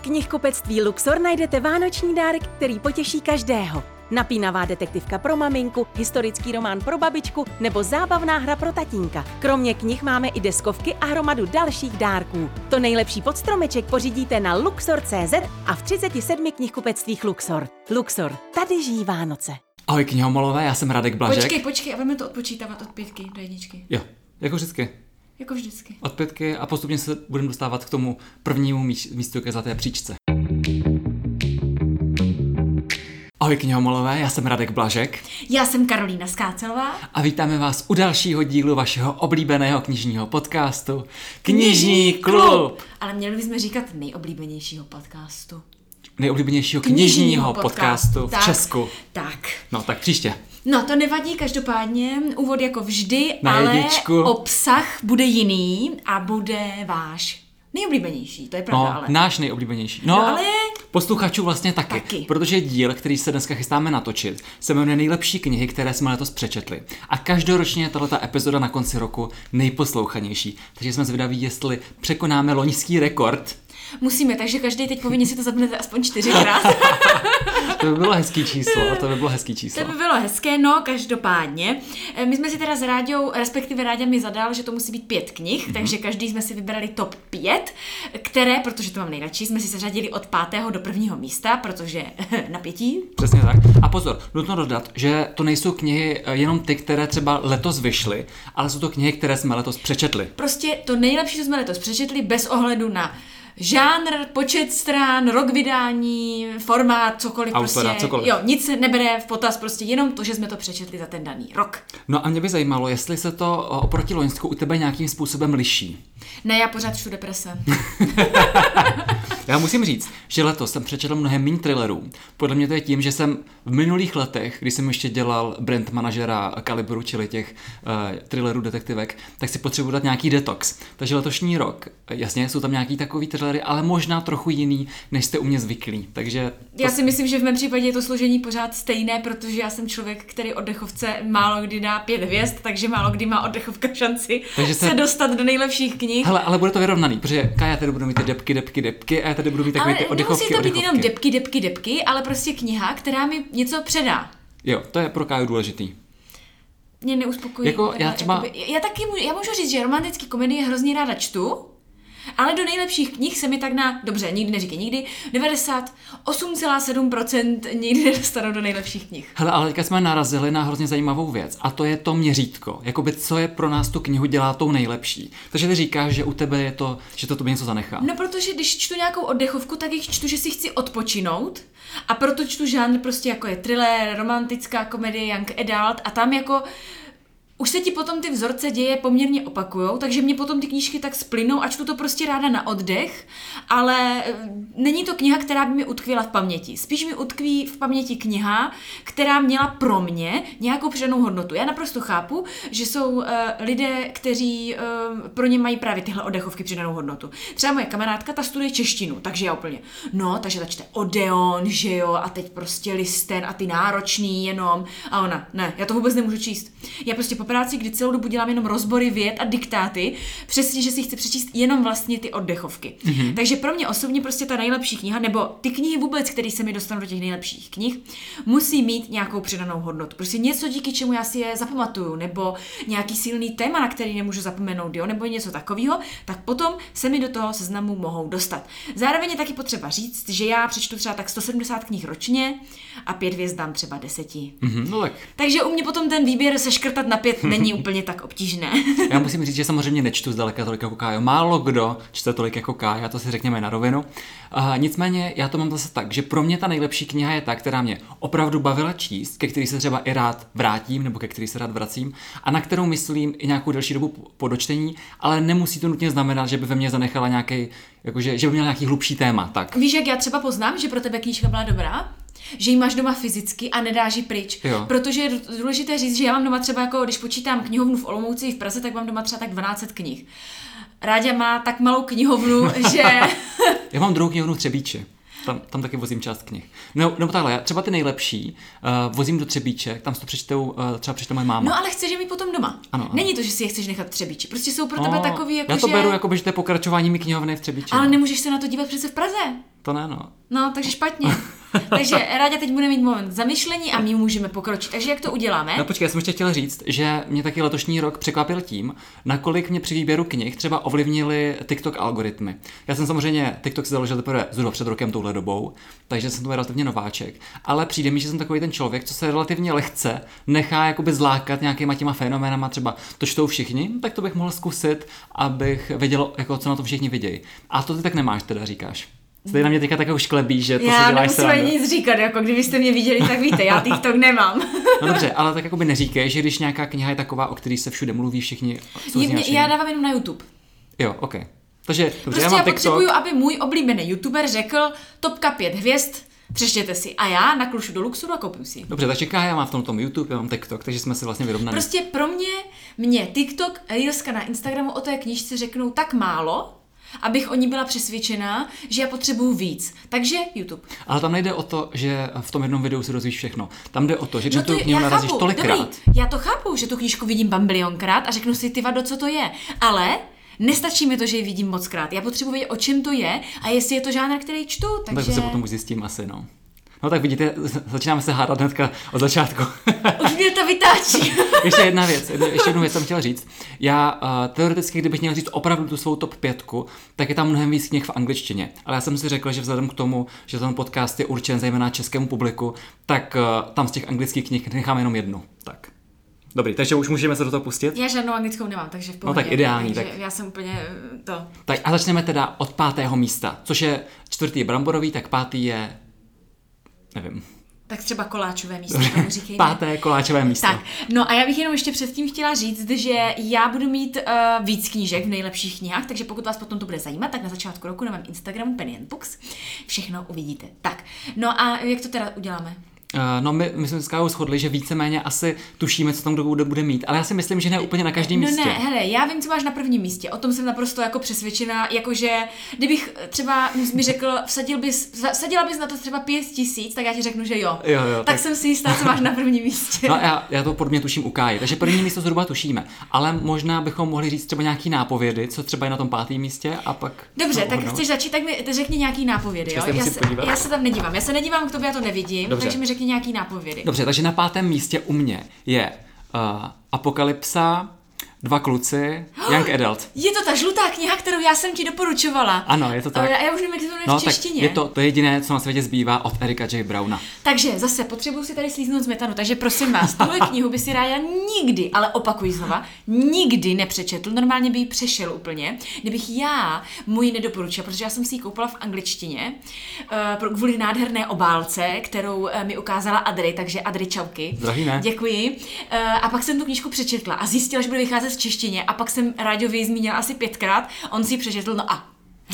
V knihkupectví Luxor najdete vánoční dárek, který potěší každého. Napínavá detektivka pro maminku, historický román pro babičku nebo zábavná hra pro tatínka. Kromě knih máme i deskovky a hromadu dalších dárků. To nejlepší pod stromeček pořídíte na Luxor.cz a v 37 knihkupectvích Luxor. Luxor, tady žijí Vánoce. Ahoj knihomolové, já jsem Radek Blažek. Počkej, počkej, a budeme to odpočítávat od pětky do jedničky. Jo, jako vždycky. Jako vždycky. Od pětky a postupně se budeme dostávat k tomu prvnímu místu ke zlaté příčce. Ahoj knihomolové, já jsem Radek Blažek Já jsem Karolína Skácelová. a vítáme vás u dalšího dílu vašeho oblíbeného knižního podcastu Knižní klub. Ale měli bychom říkat nejoblíbenějšího podcastu. Nejoblíbenějšího knižního podcastu v Tak, Česku. Tak. No tak příště. No, to nevadí, každopádně. Úvod jako vždy, Na ale jedničku. obsah bude jiný a bude váš nejoblíbenější, to je pravda, No, ale. náš nejoblíbenější. No, No, ale- posluchačů vlastně taky, Taky. protože díl, který se dneska chystáme natočit, se jmenuje Nejlepší knihy, které jsme letos přečetli. A každoročně je tato epizoda na konci roku nejposlouchanější. Takže jsme zvědaví, jestli překonáme loňský rekord. Musíme, takže každý teď povinně si to zapnete aspoň čtyřikrát. To by bylo hezký číslo, to by bylo hezký To číslo. by bylo hezké, no každopádně. Eh, My jsme si teda s Ráďou, respektive Ráďa mi zadal, že to musí být pět knih, Mhm. mm-hmm. takže každý jsme si vybrali top pět, které, protože to mám nejradši, jsme si seřadili od pátého do prvního místa, protože napětí. Přesně tak. A pozor, nutno dodat, že to nejsou knihy eh, jenom ty, které třeba letos vyšly, ale jsou to knihy, které jsme letos přečetli. Prostě to nejlepší, co jsme letos přečetli, bez ohledu na žánr, počet strán, rok vydání, formát, cokoliv Autora, prostě. cokoliv. Jo, nic se nebere v potaz, prostě jenom to, že jsme to přečetli za ten daný rok. No a mě by zajímalo, jestli se to eh, oproti Loňsku u tebe nějakým způsobem liší. Ne, já pořád čtu deprese. Já musím říct, že letos jsem přečetl mnohem méně thrillerů. Podle mě to je tím, že jsem v minulých letech, když jsem ještě dělal brand manažera Kalibru, čili těch uh, thrillerů detektivek, tak si potřebuji dát nějaký detox. Takže letošní rok, eh, jasně, jsou tam nějaký takový thrillery, ale možná trochu jiný, než jste u mě zvyklí. Takže to, Já si myslím, že v mém případě je to složení pořád stejné, protože já jsem člověk, který oddechovce málo kdy dá pět hvězd, takže málo kdy má oddechovka šanci Takže se- se dostat do nejlepších knih. Hele, ale bude to vyrovnaný, protože Kaja tady budu mít ty depky, depky, depky a já tady budu mít takové ty oddechovky, nemusí to být jenom depky, depky, depky, ale prostě kniha, která mi něco předá. Jo, to je pro Kaju důležitý. Mě neuspokojí. Jako, já třeba- jakoby, já taky můžu, já můžu říct, že romantické komedie hrozně ráda čtu, ale do nejlepších knih se mi tak na, dobře, nikdy neříkej nikdy, 98,7% nikdy nedostanu do nejlepších knih. Hele, ale teďka jsme narazili na hrozně zajímavou věc a to je to měřítko. Jakoby co je pro nás tu knihu dělá tou nejlepší. Takže ty říkáš, že u tebe je to, že to tobě něco zanechá. No, protože když čtu nějakou oddechovku, tak jich čtu, že si chci odpočinout a proto čtu žánr prostě jako je thriller, romantická komedie, young adult a tam jako už se ti potom ty vzorce děje poměrně opakujou, takže mě potom ty knížky tak splynou a čtu to prostě ráda na oddech, ale eh, není to kniha, která by mi utkvěla v paměti. Spíš mi utkví v paměti kniha, která měla pro mě nějakou přidanou hodnotu. Já naprosto chápu, že jsou uh, lidé, kteří uh, pro ně mají právě tyhle oddechovky přidanou hodnotu. Třeba moje kamarádka, ta studuje češtinu, takže já úplně, no, takže ta čte Odeon, že jo, a teď prostě listen a ty náročný jenom. A ona, ne, já to vůbec nemůžu číst. Já prostě práci, kdy celou dobu dělám jenom rozbory věd a diktáty, přesně, že si chci přečíst jenom vlastně ty oddechovky. Mm-hmm. Takže pro mě osobně prostě ta nejlepší kniha, nebo ty knihy vůbec, které se mi dostanou do těch nejlepších knih, musí mít nějakou přidanou hodnotu. Prostě něco, díky čemu já si je zapamatuju, nebo nějaký silný téma, na který nemůžu zapomenout, jo, nebo něco takového, tak potom se mi do toho seznamu mohou dostat. Zároveň je taky potřeba říct, že já přečtu třeba tak 170 knih ročně a pět hvězd dám třeba deseti. Mhm, no tak Takže u mě potom ten výběr se škrtat na pět není úplně tak obtížné. já musím říct, že samozřejmě nečtu zdaleka tolik jako Kájo. Málo kdo čte tolik jako Kája, to si řekněme na rovinu. A nicméně já to mám zase tak, že pro mě ta nejlepší kniha je ta, která mě opravdu bavila číst, ke který se třeba i rád vrátím, nebo ke který se rád vracím, a na kterou myslím i nějakou delší dobu po- dočtení, ale nemusí to nutně znamenat, že by ve mně zanechala nějaký, jakože, že by měl nějaký hlubší téma. Tak. Víš, jak já třeba poznám, že pro tebe knížka byla dobrá? Že ji máš doma fyzicky a nedáš ji pryč. Jo. Protože je důležité říct, že já mám doma třeba, jako když počítám knihovnu v Olomouci v Praze, tak mám doma třeba tak 12 knih. Ráďa má tak malou knihovnu, že... Já mám druhou knihovnu v Třebíči. Tam, tam taky vozím část knih. No, nebo takhle, třeba ty nejlepší uh, vozím do Třebíček, tam si to přečtou, uh, třeba přečte moje máma. No ale chceš je mít potom doma. Ano, ano. Není to, že si je chceš nechat třebíči. Prostě jsou pro tebe No, takový, jako Já to že... beru, jako že to je pokračování mý knihovny v Třebíči. Ale nemůžeš se na to dívat přece v Praze. To ne, no. No, takže špatně. takže Ráďa teď bude mít moment zamyšlení a my můžeme pokročit. Takže jak to uděláme? No počkej, já jsem ještě chtěl říct, že mě taky letošní rok překvapil tím, nakolik mě při výběru knih třeba ovlivnili TikTok algoritmy. Já jsem samozřejmě TikTok si založil teprve zhruba před rokem touhle dobou, takže jsem to relativně nováček, ale přijde mi, že jsem takový ten člověk, co se relativně lehce nechá jakoby zlákat nějakýma těma fenoménama, třeba to čtou všichni, tak to bych mohl zkusit, abych věděl, jako, co na to všichni vidějí. A to ty tak nemáš, teda říkáš. Ty na mě teďka tak už klebí, že to já děláš nemusím srandu. ani nic říkat, jako kdybyste mě viděli, tak víte, já TikTok nemám. No dobře, ale tak jakoby neříkej, že když nějaká kniha je taková, o který se všude mluví, všichni jsou nadšení. já dávám jenom na YouTube. Jo, ok. Takže, dobře, Prostě já já, mám já TikTok. potřebuju, aby můj oblíbený YouTuber řekl topka pět hvězd, přečtěte si. A já naklušu do Luxuru a koupím si. Dobře, takže já mám v tom, tom YouTube, já mám TikTok, takže jsme si vlastně vyrovnali. Prostě pro mě, mě TikTok, Reelska na Instagramu o té knížce řeknou tak málo, abych o ní byla přesvědčená, že já potřebuju víc. Takže YouTube. Ale tam nejde o to, že v tom jednom videu si dozvíš všechno. Tam jde o to, že No to tu knihu narazíš tolikrát. dobrý, já to chápu, že tu knížku vidím bambilionkrát a řeknu si, ty vado, co to je. Ale nestačí mi to, že ji vidím mockrát. Já potřebuji vědět, o čem to je a jestli je to žánr, který čtu. Tak Takže to se potom už zjistím asi, no. No tak vidíte, začínáme se hádat hnedka od začátku. už mě to vytáčí. ještě jedna věc, jedna- ještě jednu věc jsem chtěl říct. Já uh, teoreticky, kdybych měl říct opravdu tu svou top pětku, tak je tam mnohem víc knih v angličtině. Ale já jsem si řekl, že vzhledem k tomu, že ten podcast je určen zejména českému publiku, tak uh, tam z těch anglických knih nechám jenom jednu. Tak. Dobrý, takže už můžeme se do toho pustit? Já žádnou anglickou nemám, takže v No pohodě. tak ideální, takže tak- Já jsem úplně eh, to. Tak a začneme teda od pátého místa, což je čtvrtý je bramborový, tak pátý je, nevím, Tak třeba koláčové místo, tomu říkejme. páté koláčové místo. Tak, no a já bych jenom ještě předtím chtěla říct, že já budu mít uh, víc knížek v nejlepších knihách, takže pokud vás potom to bude zajímat, tak na začátku roku na mém Instagramu Penny and Books všechno uvidíte. Tak, no a jak to teda uděláme? Uh, no my, my jsme s Kájou shodli, že víceméně asi tušíme, co tam kdo bude, mít, ale já si myslím, že ne úplně na každém No místě. ne, hele, já vím, co máš na prvním místě. O tom jsem naprosto jako přesvědčená, jakože kdybych třeba mi řekl, vsadil bys, vsadila bys na to třeba pět tisíc, tak já ti řeknu, že jo. Jo, jo, tak, tak- jsem si jistá, co máš na prvním místě. No a já, já to podobně tuším u Káji, takže první místo zhruba tušíme, ale možná bychom mohli říct třeba nějaký nápovědy, co třeba je na tom pátém místě a pak... Dobře, tak chceš začít, tak mi řekni nějaký nápovědy, jo? Se Já se, já se tam nedívám, já se nedívám k tobě, já to nevidím, Dobře. takže mi řekni nějaký nápovědy. Dobře, takže na pátém místě u mě je uh, Apokalypsa, Dva kluci, Young Adult. Je to ta žlutá kniha, kterou já jsem ti doporučovala. Ano, je to tak. Ale já už nevím, jak se to jmenuje No v tak češtině. je to, to jediné, co na světě zbývá od Erika J. Browna. Takže zase potřebuji si tady slíznout smetanu, takže prosím vás, tuhle knihu by si ráda nikdy, ale opakuji znova, nikdy nepřečetl, normálně by ji přešel úplně, kdybych já mu ji nedoporučila, protože já jsem si ji koupila v angličtině uh, pro- kvůli nádherné obálce, kterou uh, mi ukázala Adry, takže Adry čauky. Zdravíme. Děkuji. Uh, a pak jsem tu knížku přečetla a zjistila, že bude vycházet v češtině a pak jsem Ráďovi zmínila asi pětkrát, on si ji přečetl, no a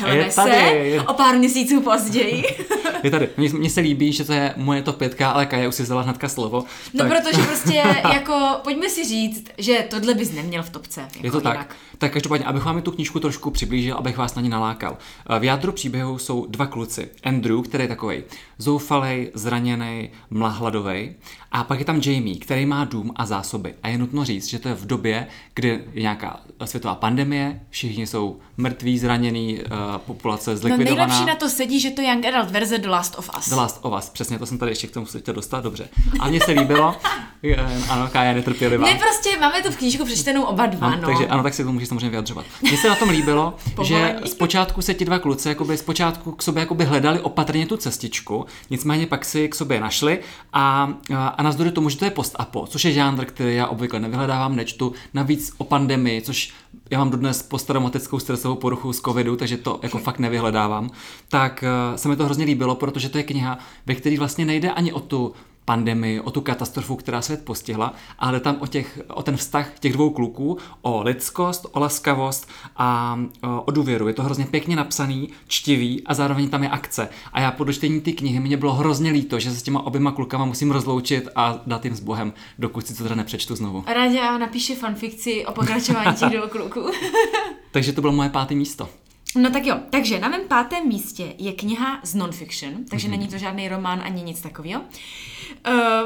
je tady, se je- o pár měsíců později. Je tady. Mně, mně se líbí, že to je moje top pětka, ale Kaja už si vzala hnedka slovo. No tak protože prostě jako, pojďme si říct, že tohle bys neměl v topce. Jako je to tak. jinak. Tak každopádně, abych vám tu knížku trošku přiblížil, abych vás na ní nalákal. V jádru příběhu jsou dva kluci. Andrew, který je takový zoufalej, zraněný, mlahladový. A pak je tam Jamie, který má dům a zásoby. A je nutno říct, že to je v době, kdy je nějaká světová pandemie, všichni jsou mrtví, zraněný, uh, populace No zlikvidovaná. nejlepší na to sedí, že to je Young Adult verze The Last of Us. The Last of Us, přesně, to jsem tady ještě k tomu chtěl dostat, dobře. A mně se líbilo, eh, ano, Kája je netrpělivá. Ne, prostě máme tu knížku přečtenou oba dva, No, no. takže ano, tak si to můžeš samozřejmě vyjadřovat. Mně se na tom líbilo, že zpočátku se ti dva kluci jakoby zpočátku k sobě jakoby hledali opatrně tu cestičku, nicméně pak si k sobě našli a, a, a navzdory tomu, že to je post-apo, což je žánr, který já obvykle nevyhledávám, nečtu, navíc o pandemii, což já mám dodnes posttraumatickou stresovou poruchu z covidu, takže to jako fakt nevyhledávám, tak eh, se mi to hrozně líbilo, protože to je kniha, ve které vlastně nejde ani o tu pandemii, o tu katastrofu, která svět postihla, ale tam o, těch, o ten vztah těch dvou kluků, o lidskost, o laskavost a o, o důvěru. Je to hrozně pěkně napsaný, čtivý a zároveň tam je akce. A já po dočtení ty knihy mě bylo hrozně líto, že se s těma oběma klukama musím rozloučit a dát jim s Bohem, dokud si to teda nepřečtu znovu. A Ráďa napíše fanfikci o pokračování těch dvou kluků. Takže to bylo moje páté místo. No tak jo, takže na mém pátém místě je kniha z non-fiction, takže mm-hmm. není to žádný román ani nic takového.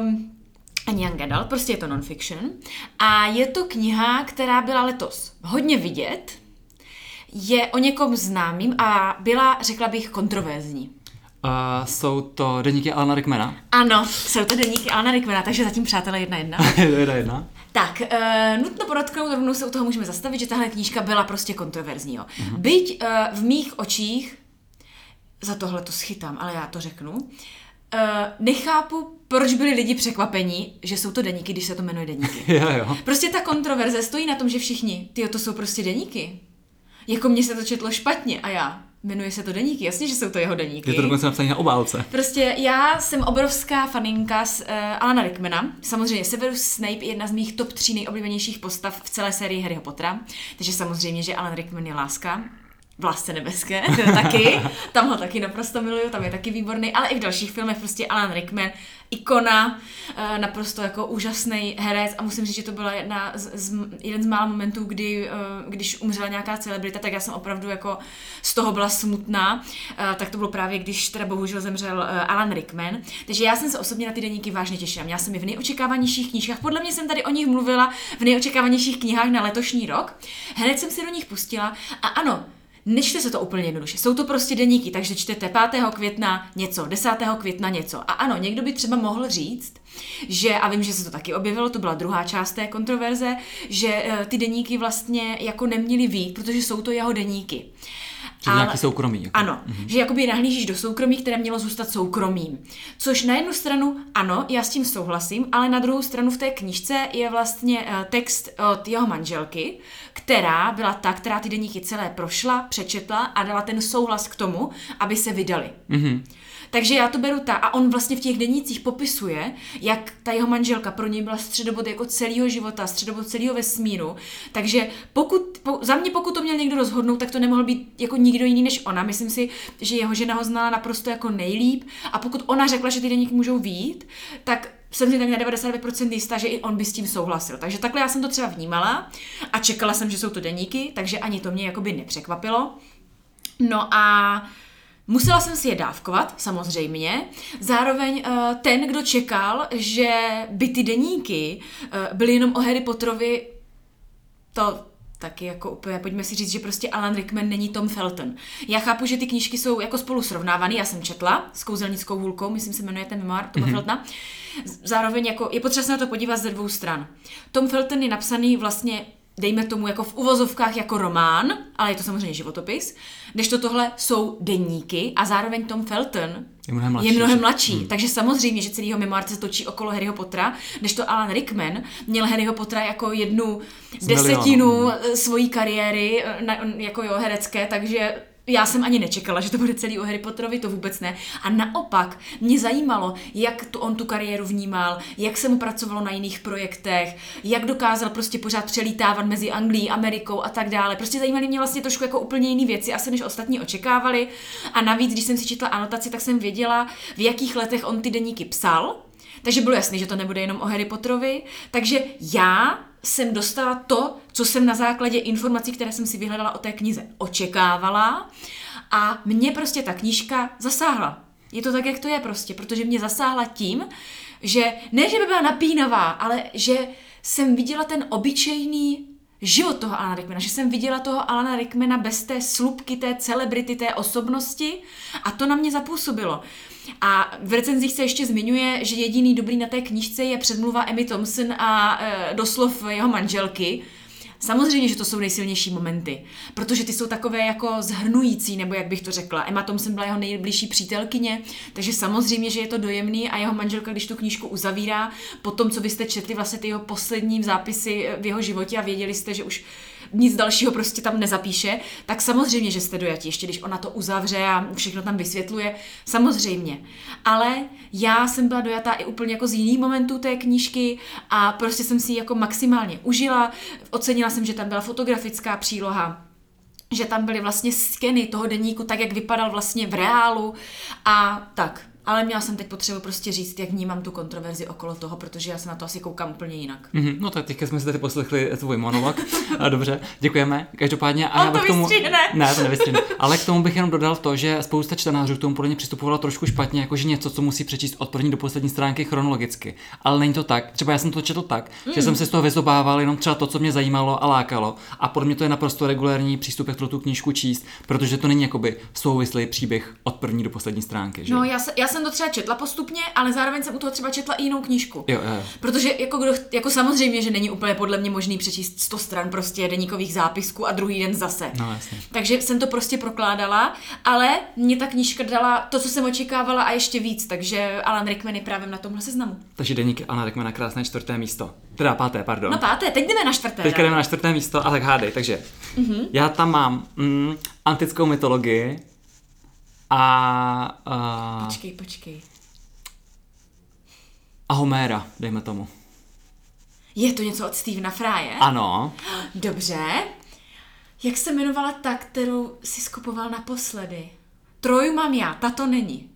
Um, ani young adult, prostě je to non-fiction. A je to kniha, která byla letos hodně vidět, je o někom známým a byla, řekla bych, kontroverzní. Uh, jsou to deníky Alana Rickmana? Ano, jsou to deníky Alana Rickmana, takže zatím přátelé jedna jedna. jedna jedna. Tak, uh, nutno podotknout, rovnou se u toho můžeme zastavit, že tahle knížka byla prostě kontroverzní. Jo. Uh-huh. Byť uh, v mých očích, za tohle to schytám, ale já to řeknu, uh, nechápu, proč byli lidi překvapení, že jsou to deníky, když se to jmenuje deníky. jo, jo. Prostě ta kontroverze stojí na tom, že všichni, ty to jsou prostě deníky. Jako mně se to četlo špatně a já. Jmenuje se to deníky, jasně, že jsou to jeho deníky. Je to dokonce napsané na obálce. Prostě já jsem obrovská faninka z uh, Alana Rickmana. Samozřejmě Severus Snape je jedna z mých top tří nejoblíbenějších postav v celé sérii Harryho Pottera. Takže samozřejmě, že Alan Rickman je láska v Lásce nebeské, taky, tam ho taky naprosto miluju, tam je taky výborný, ale i v dalších filmech prostě Alan Rickman, ikona, eh, naprosto jako úžasný herec a musím říct, že to byla jedna z, z, jeden z mála momentů, kdy, eh, když umřela nějaká celebrita, tak já jsem opravdu jako z toho byla smutná, eh, tak to bylo právě, když teda bohužel zemřel Alan Rickman, takže já jsem se osobně na ty deníky vážně těšila. Měla jsem je v nejočekávanějších knížkách, podle mě jsem tady o nich mluvila v nejočekávanějších knihách na letošní rok, hned jsem se do nich pustila. A ano, Nečte se to úplně jednoduše. Jsou to prostě deníky, takže čtete 5. května něco, 10. května něco. A ano, někdo by třeba mohl říct, že, a vím, že se to taky objevilo, to byla druhá část té kontroverze, že uh, ty deníky vlastně jako neměly vít, protože jsou to jeho deníky. Že ale, nějaký soukromí. Jako. Ano, mm-hmm. že jakoby nahlížíš do soukromí, které mělo zůstat soukromým. Což na jednu stranu, ano, já s tím souhlasím, ale na druhou stranu v té knižce je vlastně uh, text od jeho manželky, která byla ta, která ty deníky celé prošla, přečetla a dala ten souhlas k tomu, aby se vydali. Mm-hmm. Takže já to beru tak. A on vlastně v těch denících popisuje, jak ta jeho manželka pro něj byla středobod jako celého života, středobod celého vesmíru. Takže pokud, po, za mě pokud to měl někdo rozhodnout, tak to nemohl být jako nikdo jiný než ona. Myslím si, že jeho žena ho znala naprosto jako nejlíp. A pokud ona řekla, že ty deníky můžou výjít, tak jsem si tak na 99% jistá, že i on by s tím souhlasil. Takže takhle já jsem to třeba vnímala a čekala jsem, že jsou to deníky, takže ani to mě jakoby nepřekvapilo. No a Musela jsem si je dávkovat, samozřejmě. Zároveň uh, ten, kdo čekal, že by ty deníky uh, byly jenom o Harry Potterovi, to taky jako úplně, pojďme si říct, že prostě Alan Rickman není Tom Felton. Já chápu, že ty knížky jsou jako spolu srovnávané, já jsem četla s kouzelnickou hůlkou, myslím se jmenuje ten memoir Toma mm-hmm. Feltona. Zároveň jako je potřeba se na to podívat ze dvou stran. Tom Felton je napsaný vlastně dejme tomu jako v uvozovkách jako román, ale je to samozřejmě životopis, to tohle jsou denníky a zároveň Tom Felton je mnohem mladší. Je mnohem mladší. Hmm. Takže samozřejmě, že celýho memoár se točí okolo Harryho Pottera, to Alan Rickman měl Harryho Pottera jako jednu Z desetinu svojí kariéry, na, jako jo, herecké, takže já jsem ani nečekala, že to bude celý o Harry Potterovi, to vůbec ne. A naopak mě zajímalo, jak tu on tu kariéru vnímal, jak se mu pracovalo na jiných projektech, jak dokázal prostě pořád přelítávat mezi Anglií, Amerikou a tak dále. Prostě zajímaly mě vlastně trošku jako úplně jiné věci, asi než ostatní očekávali. A navíc, když jsem si četla anotaci, tak jsem věděla, v jakých letech on ty deníky psal, takže bylo jasné, že to nebude jenom o Harry Potterovi. Takže já jsem dostala to, co jsem na základě informací, které jsem si vyhledala o té knize, očekávala a mě prostě ta knížka zasáhla. Je to tak, jak to je prostě, protože mě zasáhla tím, že ne, že by byla napínavá, ale že jsem viděla ten obyčejný život toho Alana Rickmana, že jsem viděla toho Alana Rickmana bez té slupky, té celebrity, té osobnosti a to na mě zapůsobilo. A v recenzích se ještě zmiňuje, že jediný dobrý na té knížce je předmluva Emmy Thompson a e, doslov jeho manželky, Samozřejmě, že to jsou nejsilnější momenty, protože ty jsou takové jako zhrnující, nebo jak bych to řekla. Emma Thompson byla jeho nejbližší přítelkyně, takže samozřejmě, že je to dojemný a jeho manželka, když tu knížku uzavírá, po tom, co vy jste četli vlastně ty jeho poslední zápisy v jeho životě a věděli jste, že už nic dalšího prostě tam nezapíše, tak samozřejmě, že jste dojatí, ještě když ona to uzavře a všechno tam vysvětluje, samozřejmě. Ale já jsem byla dojatá i úplně jako z jiných momentů té knížky a prostě jsem si ji jako maximálně užila, ocenila jsem, že tam byla fotografická příloha, že tam byly vlastně skeny toho deníku, tak jak vypadal vlastně v reálu a tak. Ale měla jsem teď potřebu prostě říct, jak vnímám tu kontroverzi okolo toho, protože já se na to asi koukám úplně jinak. Mm-hmm, no tak teďka jsme si tady poslechli tvůj monolog. A dobře, děkujeme. Každopádně. A On já to k tomu... Ne, to nevystřihne. Ale k tomu bych jenom dodal to, že spousta čtenářů k tomu podle mě přistupovala trošku špatně, jakože něco, co musí přečíst od první do poslední stránky chronologicky. Ale není to tak. Třeba já jsem to četl tak, mm. že jsem si z toho vyzobával jenom třeba to, co mě zajímalo a lákalo. A podle mě to je naprosto regulární přístup, jak tu knížku číst, protože to není jakoby souvislý příběh od první do poslední stránky. Že? No, já, se, já jsem to třeba četla postupně, ale zároveň jsem u toho třeba četla i jinou knížku. Jo, jo. Protože jako, kdo, jako samozřejmě, že není úplně podle mě možný přečíst 100 stran prostě deníkových zápisků a druhý den zase. No, jasně. Takže jsem to prostě prokládala, ale mě ta knížka dala to, co jsem očekávala a ještě víc, takže Alan Rickman je právě na tomhle seznamu. Takže deník Anna Rickmana krásné čtvrté místo. Teda páté, pardon. No páté, teď jdeme na čtvrté. Teďka jdeme na čtvrté místo, a tak hádej. Takže mm-hmm. já tam mám mm, antickou mytologii a, a, Počkej, počkej. a Homéra, dejme tomu. Je to něco od Stevena Frye? Ano, Dobře. Jak se jmenovala ta, kterou si skupoval naposledy? Troju mám já, ta to není.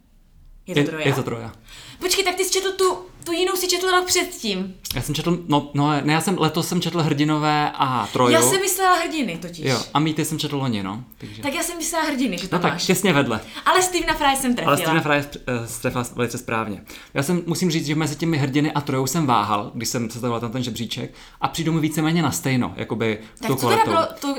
Je to je, Troja? je to Troja. Počkej, tak ty jsi četl tu, tu jinou si četl rok předtím. Já jsem četl, no, no ne, já jsem, letos jsem četl Hrdinové a Troju. Já jsem myslela hrdiny totiž. Jo, a mýty jsem četl loni, no. Takže. Tak já jsem myslela hrdiny, že tam no tak, máš. těsně vedle. Ale Stevena Fry jsem trefila. Ale Stevena Fry uh, strefila velice správně. Já jsem, musím říct, že mezi těmi hrdiny a trojou jsem váhal, když jsem se tam ten žebříček a přijdu mi víceméně na stejno, jakoby tak co teda bylo to,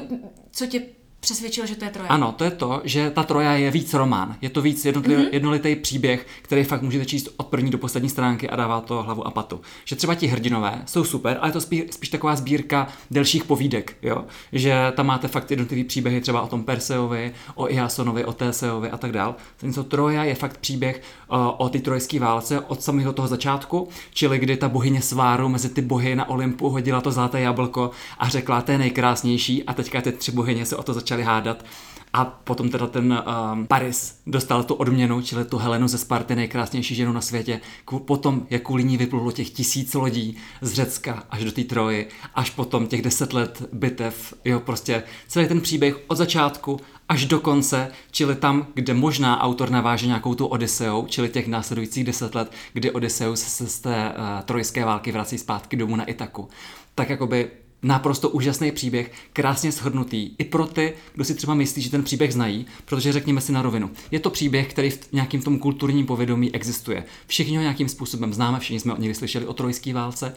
co tě přesvědčilo, že to je Troja? Ano, to je to, že ta Troja je víc román. Je to víc jednotlivý, Mhm. mm-hmm. jednolitý příběh, který fakt můžete číst od první do poslední stránky a dává to hlavu a patu. Že třeba ti hrdinové jsou super, ale je to spíš, spíš taková sbírka delších povídek, jo? Že tam máte fakt jednotlivý příběhy třeba o tom Perseovi, o Iasonovi, o Téseovi a tak dál. Zatímco Troja je fakt příběh uh, o ty trojské válce od samého toho začátku, čili kdy ta bohyně sváru mezi ty bohy na Olympu hodila to zlaté jablko a řekla, to je nejkrásnější a teďka ty tři bohyně se o to začaly hádat. A potom teda ten um, Paris dostal tu odměnu, čili tu Helenu ze Sparty, nejkrásnější ženu na světě. Potom, jak kvůli ní vyplulo těch tisíc lodí z Řecka až do té Troji, až potom těch deset let bitev, jo, prostě celý ten příběh od začátku až do konce, čili tam, kde možná autor naváže nějakou tu Odyseou, čili těch následujících deset let, kdy Odysseus se z té uh, trojské války vrací zpátky domů na Itaku. Tak jakoby naprosto úžasný příběh, krásně shrnutý. I pro ty, kdo si třeba myslí, že ten příběh znají, protože řekněme si na rovinu. Je to příběh, který v nějakým tom kulturním povědomí existuje. Všichni ho nějakým způsobem známe, všichni jsme od někdy slyšeli o trojské válce,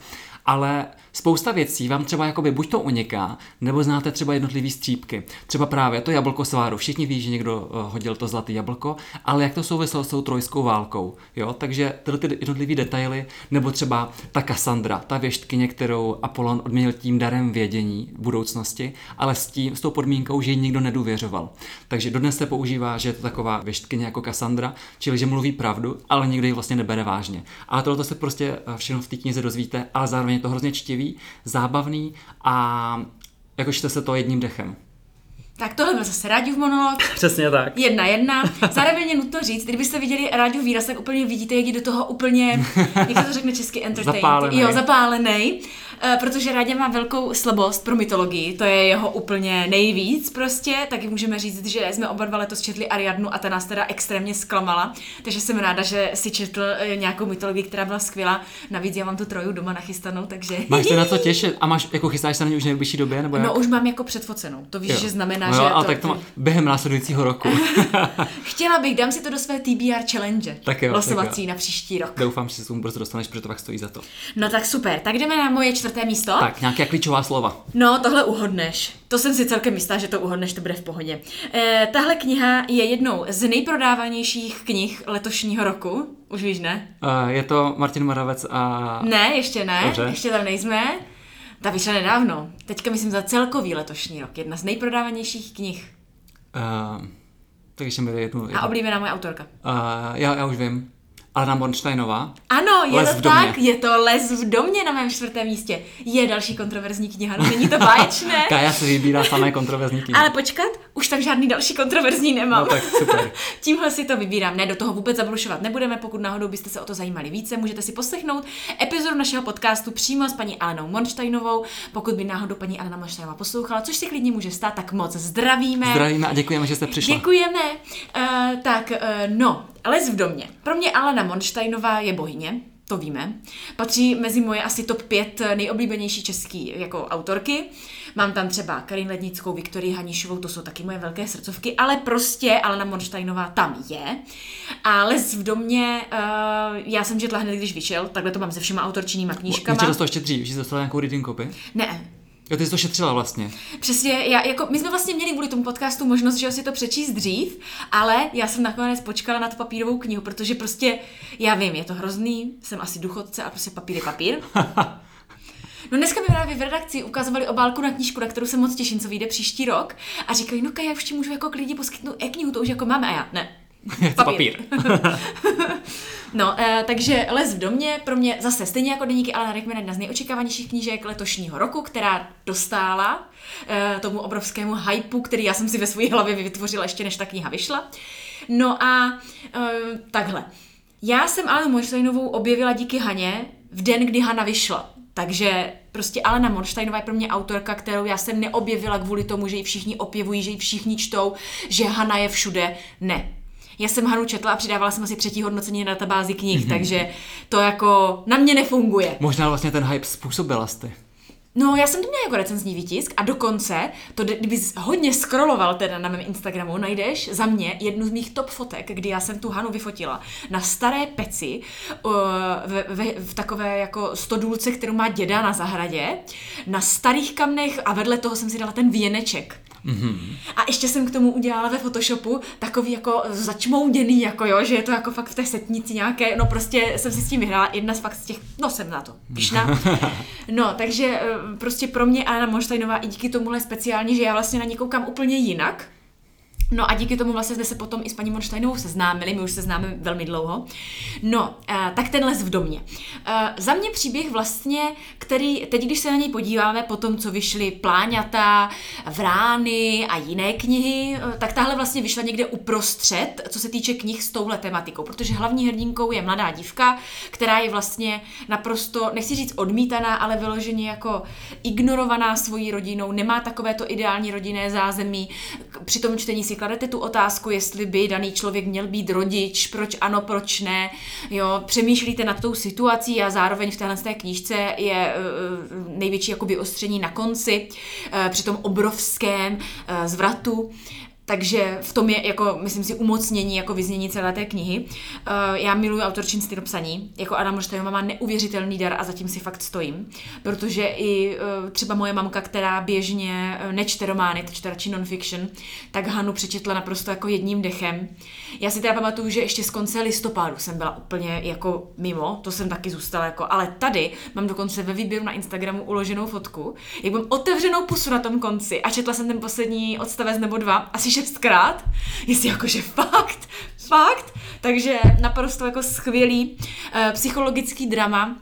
ale spousta věcí vám třeba jakoby buď to uniká, nebo znáte třeba jednotlivý střípky. Třeba právě to jablko sváru. Všichni ví, že někdo uh, hodil to zlaté jablko, ale jak to souviselo s tou trojskou válkou. Jo? Takže tyhle ty jednotlivé detaily, nebo třeba ta Kassandra, ta věštkyně, kterou Apollon odměnil tím darem vědění budoucnosti, ale s, tím, s tou podmínkou, že jí nikdo nedůvěřoval. Takže dodnes se používá, že je to taková věštkyně jako Kassandra, čili že mluví pravdu, ale nikdo ji vlastně nebere vážně. A tohle se prostě eh, všechno v té knize dozvíte, ale zároveň je to hrozně čtivý, zábavný a jako čte se to jedním dechem. Tak tohle byl zase Ráďův monolog. Přesně tak. Jedna jedna. Zároveň je nutno říct, kdybyste viděli Ráďův výraz, tak úplně vidíte, jak je do toho úplně, jak se to řekne česky, entertained. Zapálenej. Jo, zapálený. Eh, Protože Rádě má velkou slabost pro mytologii, to je jeho úplně nejvíc prostě, taky můžeme říct, že jsme oba dva letos četli Ariadnu a ta nás teda extrémně zklamala, takže jsem ráda, že si četl eh, nějakou mytologii, která byla skvělá. Navíc já mám tu troju doma nachystanou, takže... Máš se na co těšit a máš, jako chystáš se na ně už v nejbližší době, nebo jak? No už mám jako předfocenou, to víš, Jo. že znamená, no že jo, ale to, tak to má, během následujícího roku. Chtěla bych, dám si to do své TBR challenge. Tak jo, losovací tak na příští rok. Doufám, že se tomu brzo dostaneš, protože to pak stojí za to. No tak super, tak jdeme na moje čtvrté místo. Tak, nějaká klíčová slova. No, tohle uhodneš. To jsem si celkem jistá, že to uhodneš, to bude v pohodě. E, tahle kniha je jednou z nejprodávanějších knih letošního roku. Už víš, ne? Uh, je to Martin Moravec a... Ne, ještě ne, Dobře. ještě tam nejsme. Ta vyšla nedávno. Teďka myslím za celkový letošní rok. Jedna z nejprodávanějších knih. Uh, tak ještě mi jednu. jednu. A oblíbená moje autorka. Uh, já, já už vím. Alena Bornsteinová. Ano, je Les to tak, je to Les v domě na mém čtvrtém místě. Je další kontroverzní kniha, no není to báječné. Kája si vybírá samé kontroverzní knihy. Ale počkat, už tam žádný další kontroverzní nemám. No tak super. Tímhle si to vybírám. Ne, do toho vůbec zabrušovat nebudeme, pokud náhodou byste se o to zajímali více, můžete si poslechnout epizodu našeho podcastu přímo s paní Alenou Monštajnovou. Pokud by náhodou paní Alena Monštajnová poslouchala, což si klidně může stát, tak moc zdravíme. Zdravíme a děkujeme, že jste přišla. Děkujeme. Uh, tak, uh, no, les v domě. Pro mě Alena Monštajnová je bohyně, to víme. Patří mezi moje asi top 5 nejoblíbenější český jako autorky. Mám tam třeba Karin Lednickou, Viktorii Hanišovou, to jsou taky moje velké srdcovky, ale prostě Alena Monštajnová tam je. A Les v domě, uh, já jsem četla hned, když vyšel, takhle to mám se všema autorčinýma knížkama. Ještě to ještě dřív, že jsi dostala nějakou reading copy? Ne, Jo, ty jsi to šetřila vlastně. Přesně, já, jako, my jsme vlastně měli kvůli tomu podcastu možnost, že si to přečíst dřív, ale já jsem nakonec počkala na tu papírovou knihu, protože prostě, já vím, je to hrozný, jsem asi duchodce a prostě papír je papír. No dneska mi právě v redakci ukazovali obálku na knížku, na kterou se moc těším, co vyjde příští rok. A říkají, no já už ti můžu jako lidi poskytnout e-knihu, to už jako máme. A já, ne, to papír. No, uh, takže Les v domě pro mě zase stejně jako deníky Alana Rickman jedna z nejočekávanějších knížek letošního roku, která dostála uh, tomu obrovskému hypeu, který já jsem si ve své hlavě vytvořila ještě než ta kniha vyšla. No a uh, takhle. Já jsem Alenu Monštejnovou objevila díky Haně v den, kdy Hana vyšla. Takže prostě Alena Monštejnová je pro mě autorka, kterou já jsem neobjevila kvůli tomu, že ji všichni opěvují, že ji všichni čtou, že Hana je všude. Ne, já jsem Hanu četla a přidávala jsem asi třetí hodnocení na databázi knih, mm-hmm. takže to jako na mě nefunguje. Možná vlastně ten hype způsobila jsi. No, já jsem to měla jako recenzní výtisk a dokonce, to kdyby hodně scrolloval teda na mém Instagramu, najdeš za mě jednu z mých top fotek, kdy já jsem tu Hanu vyfotila na staré peci uh, v, v, v takové jako stodůlce, kterou má děda na zahradě, na starých kamnech a vedle toho jsem si dala ten věneček. Mm-hmm. A ještě jsem k tomu udělala ve Photoshopu takový jako začmouděný, jako jo, že je to jako fakt v té setnici nějaké, no prostě jsem si s tím vyhrála, jedna z fakt z těch, no jsem na to, pišná. No, takže prostě pro mě Anna Monštajnová i díky tomuhle speciálně, že já vlastně na ní koukám úplně jinak, No a díky tomu vlastně jsme se potom i s paní Monštajnovou seznámili, my už se známe velmi dlouho. No, uh, tak ten les v domě. Uh, za mě příběh vlastně, který teď, když se na něj podíváme, po tom, co vyšly Pláňata, Vrány a jiné knihy, uh, tak tahle vlastně vyšla někde uprostřed, co se týče knih s touhle tematikou, protože hlavní hrdinkou je mladá dívka, která je vlastně naprosto, nechci říct odmítaná, ale vyloženě jako ignorovaná svojí rodinou, nemá takové to ideální rodinné zázemí, při tom čtení si kladete tu otázku, jestli by daný člověk měl být rodič, proč ano, proč ne, jo, přemýšlíte nad tou situací a zároveň v téhle té knížce je uh, největší jako vyostření na konci, uh, při tom obrovském zvratu. Takže v tom je, jako, myslím si, umocnění, jako vyznění celé té knihy. Uh, já miluji autorčin styl psaní. Jako Adam Morštajová má neuvěřitelný dar a zatím si fakt stojím. Protože i uh, třeba moje mamka, která běžně uh, nečte romány, čte radši non-fiction, tak Hanu přečetla naprosto jako jedním dechem. Já si teda pamatuju, že ještě z konce listopadu jsem byla úplně jako mimo, to jsem taky zůstala jako, ale tady mám dokonce ve výběru na Instagramu uloženou fotku, jak mám otevřenou pusu na tom konci a četla jsem ten poslední odstavec nebo dva, asi šestkrát, jestli jakože fakt, fakt, takže naprosto jako skvělý uh, psychologický drama,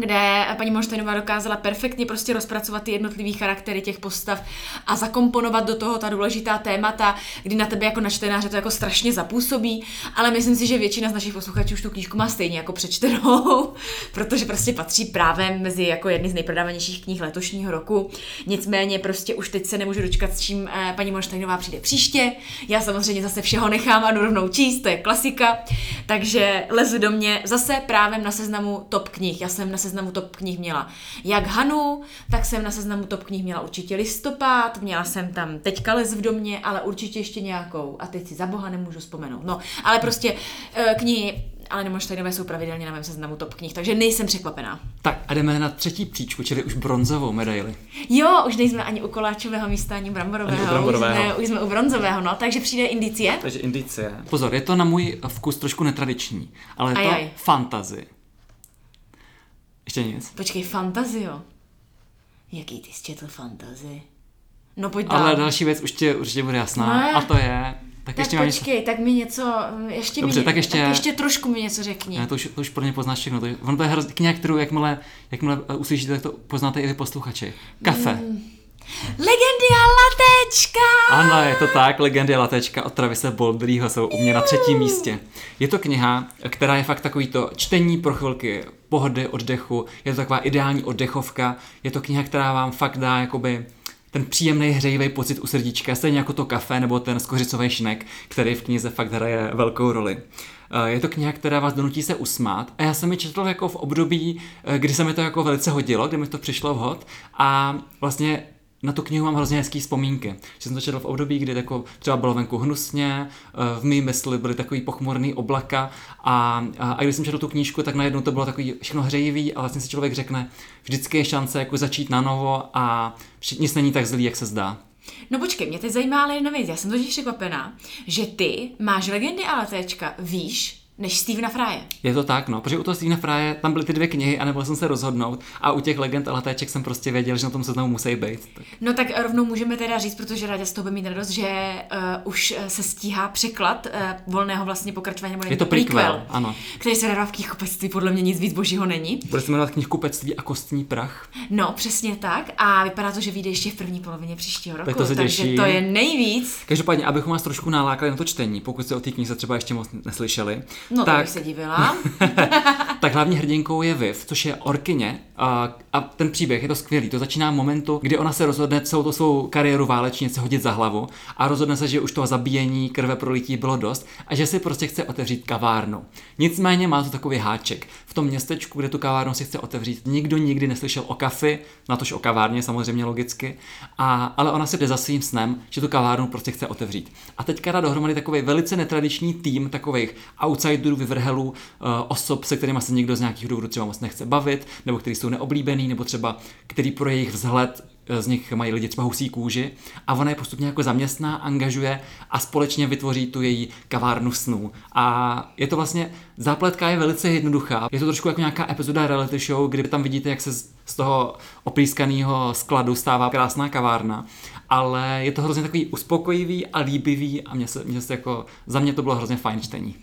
kde paní Monštejnová dokázala perfektně prostě rozpracovat ty jednotlivý charaktery těch postav a zakomponovat do toho ta důležitá témata, kdy na tebe jako na čtenáře to jako strašně zapůsobí, ale myslím si, že většina z našich posluchačů už tu knížku má stejně jako přečtenou, protože prostě patří právě mezi jako jedny z nejprodávanějších knih letošního roku. Nicméně prostě už teď se nemůžu dočkat, s čím eh, paní Monštejnová přijde příště. Já samozřejmě zase všeho nechám a rovnou číst, to je klasika. Takže lezu do mě zase právě na seznamu top knih. Já jsem na seznamu top knih měla jak Hanu, tak jsem na seznamu top knih měla určitě listopad, měla jsem tam teďka les v domě, ale určitě ještě nějakou. A teď si za boha nemůžu vzpomenout. No, ale prostě eh, knihy ale Nemonštajnové jsou pravidelně na mém seznamu top knih, takže nejsem překvapená. Tak a jdeme na třetí příčku, čili už bronzovou medaili. Jo, už nejsme ani u koláčového místa, ani bramborového. Ani u bramborového. Už, jsme, už jsme u bronzového, no, takže přijde indicie. Takže indicie. Pozor, je to na můj vkus trošku netradiční, ale je to fantazy. Ještě nic. Počkej, fantazio. Jaký ty jsi četl fantazy? No pojď dál. Ale další věc už tě určitě bude jasná Ne. a to je... Tak, tak ještě mám něco... počkej, tak mi něco, ještě Dobře, mi, tak ještě- tak ještě trošku mi něco řekni. Ne, to už, to už pro mě poznáš všechno. To, je- ono to je hrozně kniha, kterou jakmile, jakmile eh, uslyšíte, tak to poznáte i vy posluchači. Kafe. Mm. Legendy a latte Latečka! Ano, je to tak, legendy a latečka od Travise Boldrýho jsou u mě na třetím místě. Je to kniha, která je fakt takový to čtení pro chvilky pohody, oddechu, je to taková ideální oddechovka, je to kniha, která vám fakt dá jakoby ten příjemný hřejivý pocit u srdíčka, stejně jako to kafe nebo ten skořicový šnek, který v knize fakt hraje velkou roli. Eh, Je to kniha, která vás donutí se usmát. A já jsem ji četl jako v období, eh, kdy se mi to jako velice hodilo, kdy mi to přišlo vhod. A vlastně na tu knihu mám hrozně hezký vzpomínky. Že jsem to četl v období, kdy jako třeba bylo venku hnusně, eh, v mý mysli byly takový pochmurný oblaka a, a, a když jsem četl tu knížku, tak najednou to bylo takový všechno hřejivý a vlastně si člověk řekne, vždycky je šance jako začít na novo a nic není tak zlý, jak se zdá. No počkej, mě teď zajímá ale jedna věc. Já jsem totiž překvapená, že ty máš legendy a latéčka výš než Stevena Frye. Je to tak, no, protože u toho Stevena Frye tam byly ty dvě knihy a nemohl jsem se rozhodnout a u těch legend a latéček jsem prostě věděl, že na tom seznamu musí být. Tak. No tak rovnou můžeme teda říct, protože Ráďa z toho bude mít radost, že uh, už eh, se stíhá překlad uh, volného vlastně pokračování. nebo Je to prequel, ano. Který se dává v knihkupectví, podle mě nic víc božího není. Bude se jmenovat knihkupectví a kostní prach. No, přesně tak. A vypadá to, že vyjde ještě v první polovině příštího roku. Tak to se takže těším. to je nejvíc. Každopádně, abychom vás trošku nalákali na to čtení, pokud jste o té knize třeba ještě moc neslyšeli, No tak tak, bych se divila. tak hlavní hrdinkou je Viv, což je orkyně a, a ten příběh je to skvělý. To začíná v momentu, kdy ona se rozhodne celou tu svou kariéru válečnice hodit za hlavu a rozhodne se, že už toho zabíjení, krve prolití bylo dost a že si prostě chce otevřít kavárnu. Nicméně má to takový háček. V tom městečku, kde tu kavárnu si chce otevřít, nikdo nikdy neslyšel o kafi, natož o kavárně samozřejmě logicky, a, ale ona si jde za svým snem, že tu kavárnu prostě chce otevřít. A teďka dá dohromady takový velice netradiční tým takových outsiderů, vyvrhelů, eh, osob, se kterými se někdo z nějakých důvodů třeba moc nechce bavit, nebo kteří jsou neoblíbený, nebo třeba který pro jejich vzhled eh, z nich mají lidi třeba husí kůži a ona je postupně jako zaměstná, angažuje a společně vytvoří tu její kavárnu snů. A je to vlastně, zápletka je velice jednoduchá. Je to trošku jako nějaká epizoda reality show, kdy tam vidíte, jak se z toho oplískaného skladu stává krásná kavárna, ale je to hrozně takový uspokojivý a líbivý a mě se, mě se jako, za mě to bylo hrozně fajn čtení.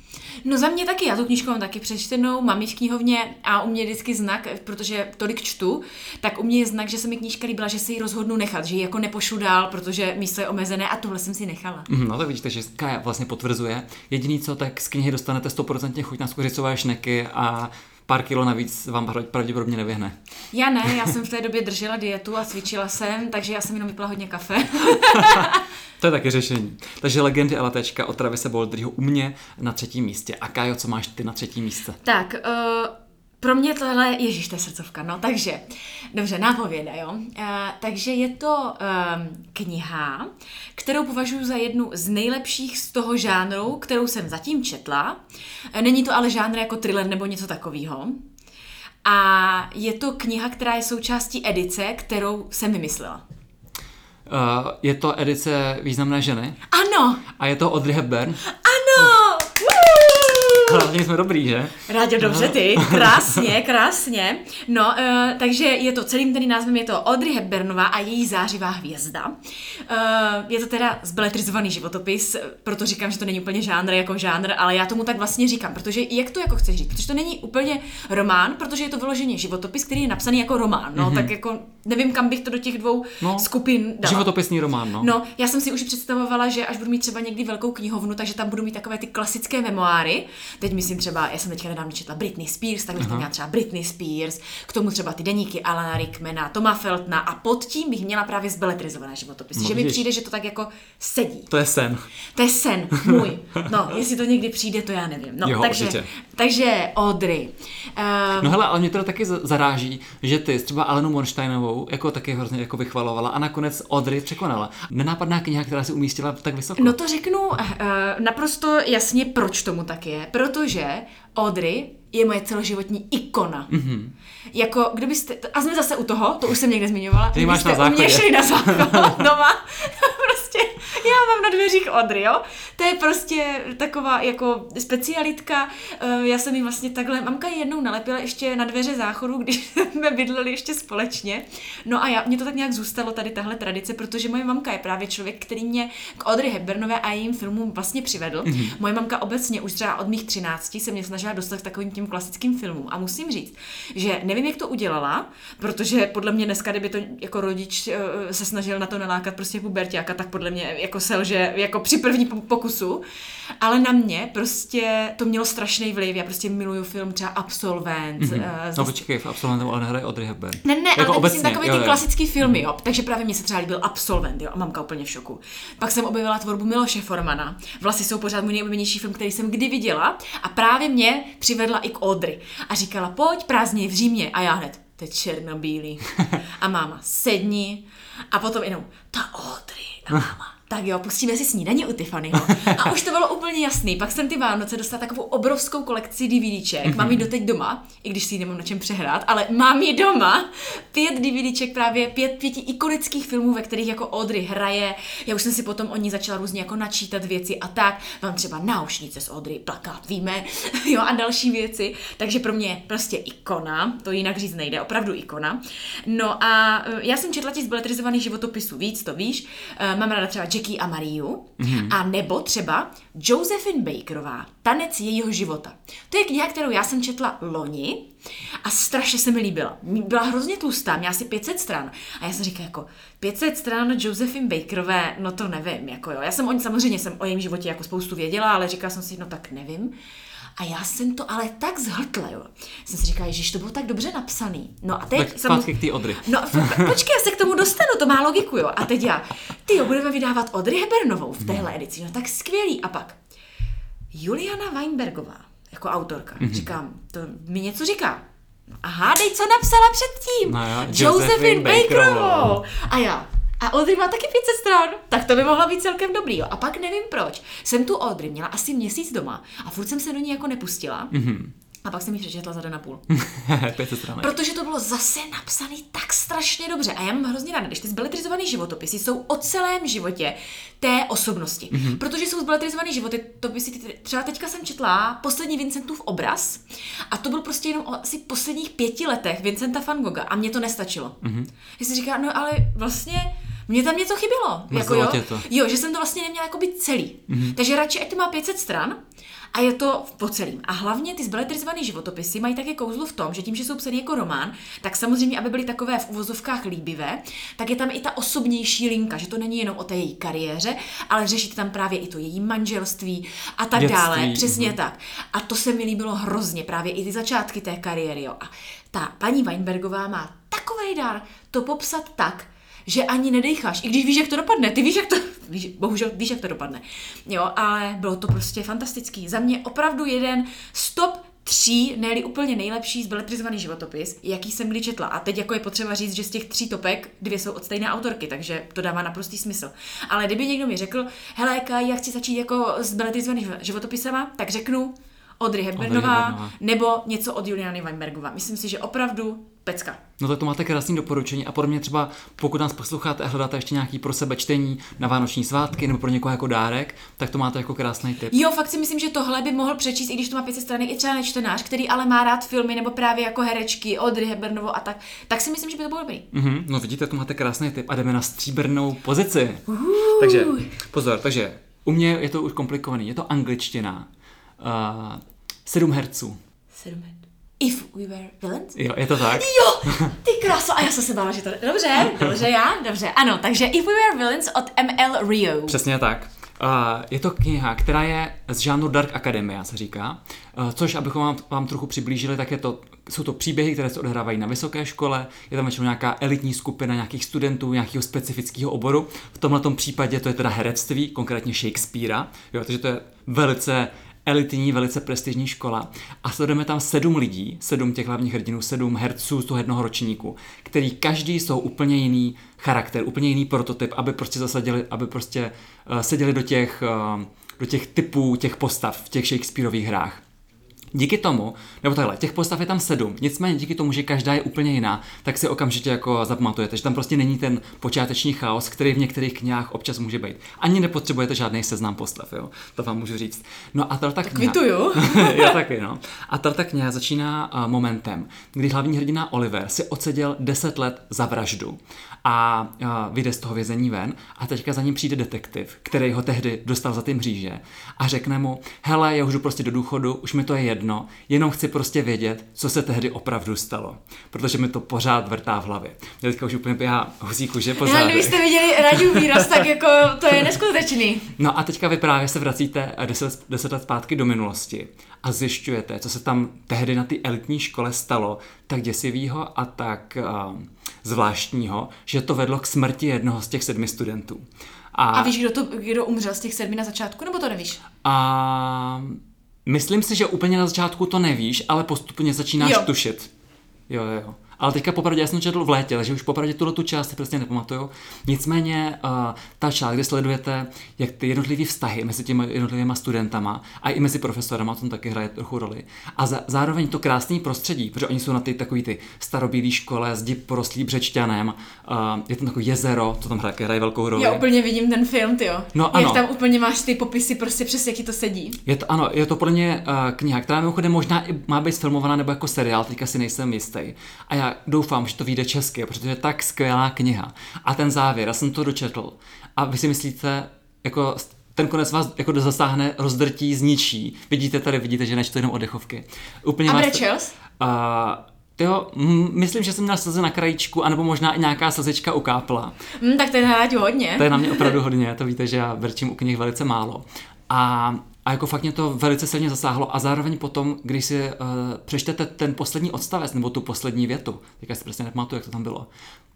No za mě taky, já tu knížku mám taky přečtenou, mám ji v knihovně a u mě je vždycky znak, protože tolik čtu, tak u mě je znak, že se mi knížka líbila, že si ji rozhodnu nechat, že ji jako nepošlu dál, protože místo je omezené a tohle jsem si nechala. Mhm, No tak vidíte, že Kaja vlastně potvrzuje. Jediný co, tak z knihy dostanete 100% chuť na skořicové šneky a pár kilo navíc vám prav- pravděpodobně nevyhne. Já ne, já jsem v té době držela dietu a cvičila jsem, takže já jsem jenom vypila hodně kafe. To je taky řešení. Takže legendy a latečka od Travise Boldryho u mě na třetím místě. A Kajo, co máš ty na třetím místě? Tak, uh, pro mě tohle, ježíš, to je srdcovka, no, takže, dobře, nápověda, jo. Uh, takže je to um, kniha, kterou považuji za jednu z nejlepších z toho žánru, kterou jsem zatím četla. Uh, Není to ale žánr jako thriller nebo něco takového. A je to kniha, která je součástí edice, kterou jsem vymyslela. Uh, je to edice Významné ženy Ano, a je to Audrey Hepburn. ano! Hlavně jsme dobrý, že? Rádě, dobře ty, krásně, krásně. No, uh, takže je to, celým tedy názvem je to Audrey Hepburnová a její zářivá hvězda. Uh, je to teda zbeletrizovaný životopis, proto říkám, že to není úplně žánr jako žánr, ale já tomu tak vlastně říkám, protože jak to jako chceš říct, protože to není úplně román, protože je to vyloženě životopis, který je napsaný jako román, no, mm-hmm. tak jako nevím, kam bych to do těch dvou no, skupin dala. Životopisný román, no. No, já jsem si už představovala, že až budu mít třeba někdy velkou knihovnu, takže tam budu mít takové ty klasické memoáry. Teď myslím třeba, já jsem teďka nedávno četla Britney Spears, tak bych tam měla třeba Britney Spears, k tomu třeba ty deníky Alana Rickmana, Toma Feltna a pod tím bych měla právě zbeletrizované životopisy. No, že mi přijde, že to tak jako sedí. To je sen. To je sen můj. No, jestli to někdy přijde, to já nevím. No, Jo, takže, určitě. takže Audrey. Uh, No hele, ale mě teda taky za- zaráží, že ty třeba Alenu Morsteinovou jako taky hrozně jako vychvalovala a nakonec Audrey překonala. Nenápadná kniha, která se umístila tak vysoko. No to řeknu uh, naprosto jasně, proč tomu tak je. Protože Audrey je moje celoživotní ikona. Mm-hmm. Jako kdybyste, a jsme zase u toho, to už jsem někde zmiňovala, Ty máš kdybyste na u mě šli na záchod doma, prostě Já mám na dveřích Odry, jo? To je prostě taková jako specialitka. Eh, Já jsem jí vlastně takhle, mamka ji jednou nalepila ještě na dveře záchodu, když jsme bydleli ještě společně. No a já, mě to tak nějak zůstalo tady tahle tradice, protože moje mamka je právě člověk, který mě k Audrey Hepburnové a jejím filmům vlastně přivedl. Mm-hmm. Moje mamka obecně už třeba od mých 13 se mě snažila dostat k takovým těm klasickým filmům. A musím říct, že nevím, jak to udělala, protože podle mě dneska, kdyby to jako rodič eh, se snažil na to nalákat prostě puberťáka, tak podle mě jako selže jako při první po- pokusu. Ale na mě prostě to mělo strašný vliv. Já prostě miluju film třeba Absolvent. Mm-hmm. No počkej, v absolventu ale nehraje Audrey Hepburn. Ne, ne, jako ale obecně, myslím takový jo, ty jo. klasický filmy, jo. Takže právě mě se třeba líbil Absolvent, jo, a mamka úplně v šoku. Pak jsem objevila tvorbu Miloše Formana. Vlasy jsou pořád můj nejoblíbenější film, který jsem kdy viděla. A právě mě přivedla i k Audrey. A říkala, pojď, prázdně v Římě. A já hned, to je černobílý. A máma, sedni. A potom jenom, ta Audrey. A máma, tak jo, pustíme si snídaně u Tiffanyho. A už to bylo úplně jasný. Pak jsem ty Vánoce dostala takovou obrovskou kolekci DVDček. Mám ji doteď doma, i když si ji nemám na čem přehrát, ale mám ji doma. Pět DVDček, právě pět, pěti ikonických filmů, ve kterých jako Audrey hraje. Já už jsem si potom o ní začala různě jako načítat věci a tak. Mám třeba náušnice s Audrey, plakát, víme, jo, a další věci. Takže pro mě prostě ikona, to jinak říct nejde, opravdu ikona. No a eh, já jsem četla ti z beletrizovaných životopisů víc, to víš. Eh, Mám ráda třeba Jackie a Mariu, mm-hmm. a nebo třeba Josephine Bakerová, Tanec jejího života. To je kniha, kterou já jsem četla loni a strašně se mi líbila. Byla hrozně tlustá, měla asi 500 stran. A já jsem říkala jako 500 stran Josephine Bakerové, no to nevím, jako jo. Já jsem o, samozřejmě jsem o jejím životě jako spoustu věděla, ale říkala jsem si, no tak nevím. A já jsem to ale tak zhltla, jo. Jsem si říkala, že to bylo tak dobře napsaný. No a teď... Tak zpátky k té Audrey. No, počkej, já se k tomu dostanu, to má logiku, jo. A teď já, ty jo, budeme vydávat Audrey Hebernovou v téhle edici, no tak skvělý. A pak Juliana Weinbergová, jako autorka. Mm-hmm. Říkám, to mi něco říká. No A hádej, co napsala předtím? No jo, Josephine Josephine Bakerovou. Bakerovou. A já, a Audrey má taky 500 stran, tak to by mohla být celkem dobrý, jo. A pak nevím proč. Jsem tu Audrey měla asi měsíc doma a furt jsem se do ní jako nepustila. Mm-hmm. A pak jsem ji přečetla za den a půl. 500 stran. Protože to bylo zase napsané tak strašně dobře. A já mám hrozně ráda, když ty zbeletrizované životopisy jsou o celém životě té osobnosti. Mm-hmm. Protože jsou zbeletrizované životopisy, ty- třeba teďka jsem četla poslední Vincentův obraz a to byl prostě jenom o asi posledních pěti letech Vincenta van Gogha a mě to nestačilo. Mm-hmm. Já si říkala, no ale vlastně mně tam něco chybělo. Jako jo, tě to. jo, že jsem to vlastně neměla jako být celý. Mm-hmm. Takže radši, ať to má 500 stran a je to po celým. A hlavně ty zbeletrizované životopisy mají také kouzlo v tom, že tím, že jsou psaný jako román, tak samozřejmě, aby byly takové v uvozovkách líbivé, tak je tam i ta osobnější linka, že to není jenom o té její kariéře, ale řešit tam právě i to její manželství a tak Dětství, dále. Přesně mhm. tak. A to se mi líbilo hrozně, právě i ty začátky té kariéry. Jo. A ta paní Weinbergová má takový dar to popsat tak, že ani nedejcháš, i když víš, jak to dopadne. Ty víš, jak to, víš, bohužel víš, jak to dopadne. Jo, ale bylo to prostě fantastický. Za mě opravdu jeden stop tří, ne úplně nejlepší zbeletrizovaný životopis, jaký jsem kdy četla. A teď jako je potřeba říct, že z těch tří topek dvě jsou od stejné autorky, takže to dává naprostý smysl. Ale kdyby někdo mi řekl, hele, Kaj, já chci začít jako s životopisama, tak řeknu Audrey Hepburnová. nebo něco od Juliany Weinbergova. Myslím si, že opravdu pecka. No tak to máte krásný doporučení a podle mě třeba, pokud nás posloucháte a hledáte ještě nějaký pro sebe čtení na vánoční svátky nebo pro někoho jako dárek, tak to máte jako krásný tip. Jo, fakt si myslím, že tohle by mohl přečíst, i když to má 500 strany, i třeba nečtenář, který ale má rád filmy nebo právě jako herečky, Audrey Hepburnovou a tak, tak si myslím, že by to bylo dobrý. Mhm, no vidíte, tu máte krásný tip a jdeme na stříbrnou pozici. Takže pozor, takže u mě je to už komplikovaný, je to angličtina. Uh, 7 herců. Sedm. If we were villains? Jo, je to tak? Jo, ty kráso, a já jsem se bála, že to... Dobře, dobře, já, dobře, ano, takže If we were villains od ML Rio. Přesně tak. Uh, je to kniha, která je z žánru Dark Academia, se říká, uh, což abychom vám, vám trochu přiblížili, tak je to, jsou to příběhy, které se odehrávají na vysoké škole, je tam většinou nějaká elitní skupina nějakých studentů, nějakého specifického oboru. V tomhle případě to je teda herectví, konkrétně Shakespearea, jo, takže to je velice elitní, velice prestižní škola a sledujeme tam sedm lidí, sedm těch hlavních hrdinů, sedm herců z toho jednoho ročníku, který každý jsou úplně jiný charakter, úplně jiný prototyp, aby prostě zasadili, aby prostě uh, seděli do těch, uh, do těch typů těch postav v těch Shakespeareových hrách. Díky tomu, nebo takhle, těch postav je tam sedm, nicméně díky tomu, že každá je úplně jiná, tak si okamžitě jako zapamatujete, že tam prostě není ten počáteční chaos, který v některých knihách občas může být. Ani nepotřebujete žádný seznam postav, jo. To vám můžu říct. No a tato kniha... Kvituju. Já taky, no. A tato kniha začíná uh, momentem, kdy hlavní hrdina Oliver si odseděl 10 let za vraždu a uh, vyjde z toho vězení ven. A teďka za ním přijde detektiv, který ho tehdy dostal za ty mříže a řekne mu, hele, já už jdu prostě do důchodu, už mi to je jedno, jenom chci prostě vědět, co se tehdy opravdu stalo, protože mi to pořád vrtá v hlavě. Já teďka už úplně běhá husí kůže po Já, kdybyste viděli Raďu výraz, tak jako to je neskutečný. No a teďka vy právě se vracíte 10, 10 let zpátky do minulosti a zjišťujete, co se tam tehdy na té elitní škole stalo, tak děsivýho a tak uh, zvláštního, že to vedlo k smrti jednoho z těch sedmi studentů. A, a víš, kdo, to, kdo umřel z těch sedmi na začátku, nebo to nevíš? A myslím si, že úplně na začátku to nevíš, ale postupně začínáš Jo. tušit. Jo, jo, jo. Ale teďka popravdě já jsem četl v létě, takže už popravdě tuhle tu část si prostě nepamatuju. Nicméně uh, ta část, kde sledujete, jak ty jednotlivé vztahy mezi těmi jednotlivými studentama a i mezi profesorama, to taky hraje trochu roli. A za, zároveň to krásné prostředí, protože oni jsou na ty takový ty starobílé škole, zdi porostlý břečťanem, uh, je tam takové jezero, to tam hraje, hraje velkou roli. Já úplně vidím ten film, ty jo. No, Jak ano. tam úplně máš ty popisy, prostě přesně, jak ti to sedí. Je to, ano, je to podle mě uh, kniha, která mimochodem možná i má být sfilmovaná nebo jako seriál, teďka si nejsem jistý. A já doufám, že to vyjde česky, protože to je tak skvělá kniha. A ten závěr, já jsem to dočetl. A vy si myslíte, jako ten konec vás jako zasáhne, rozdrtí, zničí. Vidíte tady, vidíte, že nečtu jenom oddechovky. Úplně A vás- brečel jsi? Uh, jo, mm, myslím, že jsem měl slzy na krajičku, anebo možná i nějaká slzička ukápla. Hm, tak to je na hodně. To je na mě opravdu hodně, to víte, že já vrčím u knih velice málo. A, a jako fakt mě to velice silně zasáhlo a zároveň potom, když si uh, přečtete ten poslední odstavec nebo tu poslední větu, teďka si prostě nepamatuju, jak to tam bylo,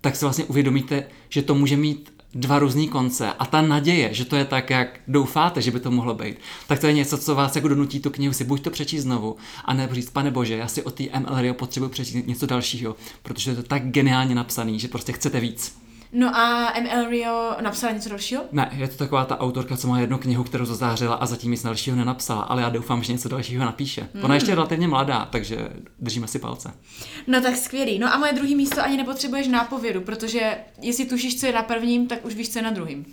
tak si vlastně uvědomíte, že to může mít dva různý konce a ta naděje, že to je tak, jak doufáte, že by to mohlo být, tak to je něco, co vás jako donutí tu knihu si buď to přečíst znovu, a nebo říct, pane bože, já si o té ML Rio potřebuji přečíst něco dalšího, protože je to tak geniálně napsaný, že prostě chcete víc. No a ML Rio napsala něco dalšího? Ne, je to taková ta autorka, co má jednu knihu, kterou zazářila a zatím nic dalšího nenapsala, ale já doufám, že něco dalšího napíše. Hmm. Ona ještě je relativně mladá, takže držíme si palce. No tak skvělý. No a moje druhý místo ani nepotřebuješ nápovědu, protože jestli tušíš, co je na prvním, tak už víš, co je na druhým.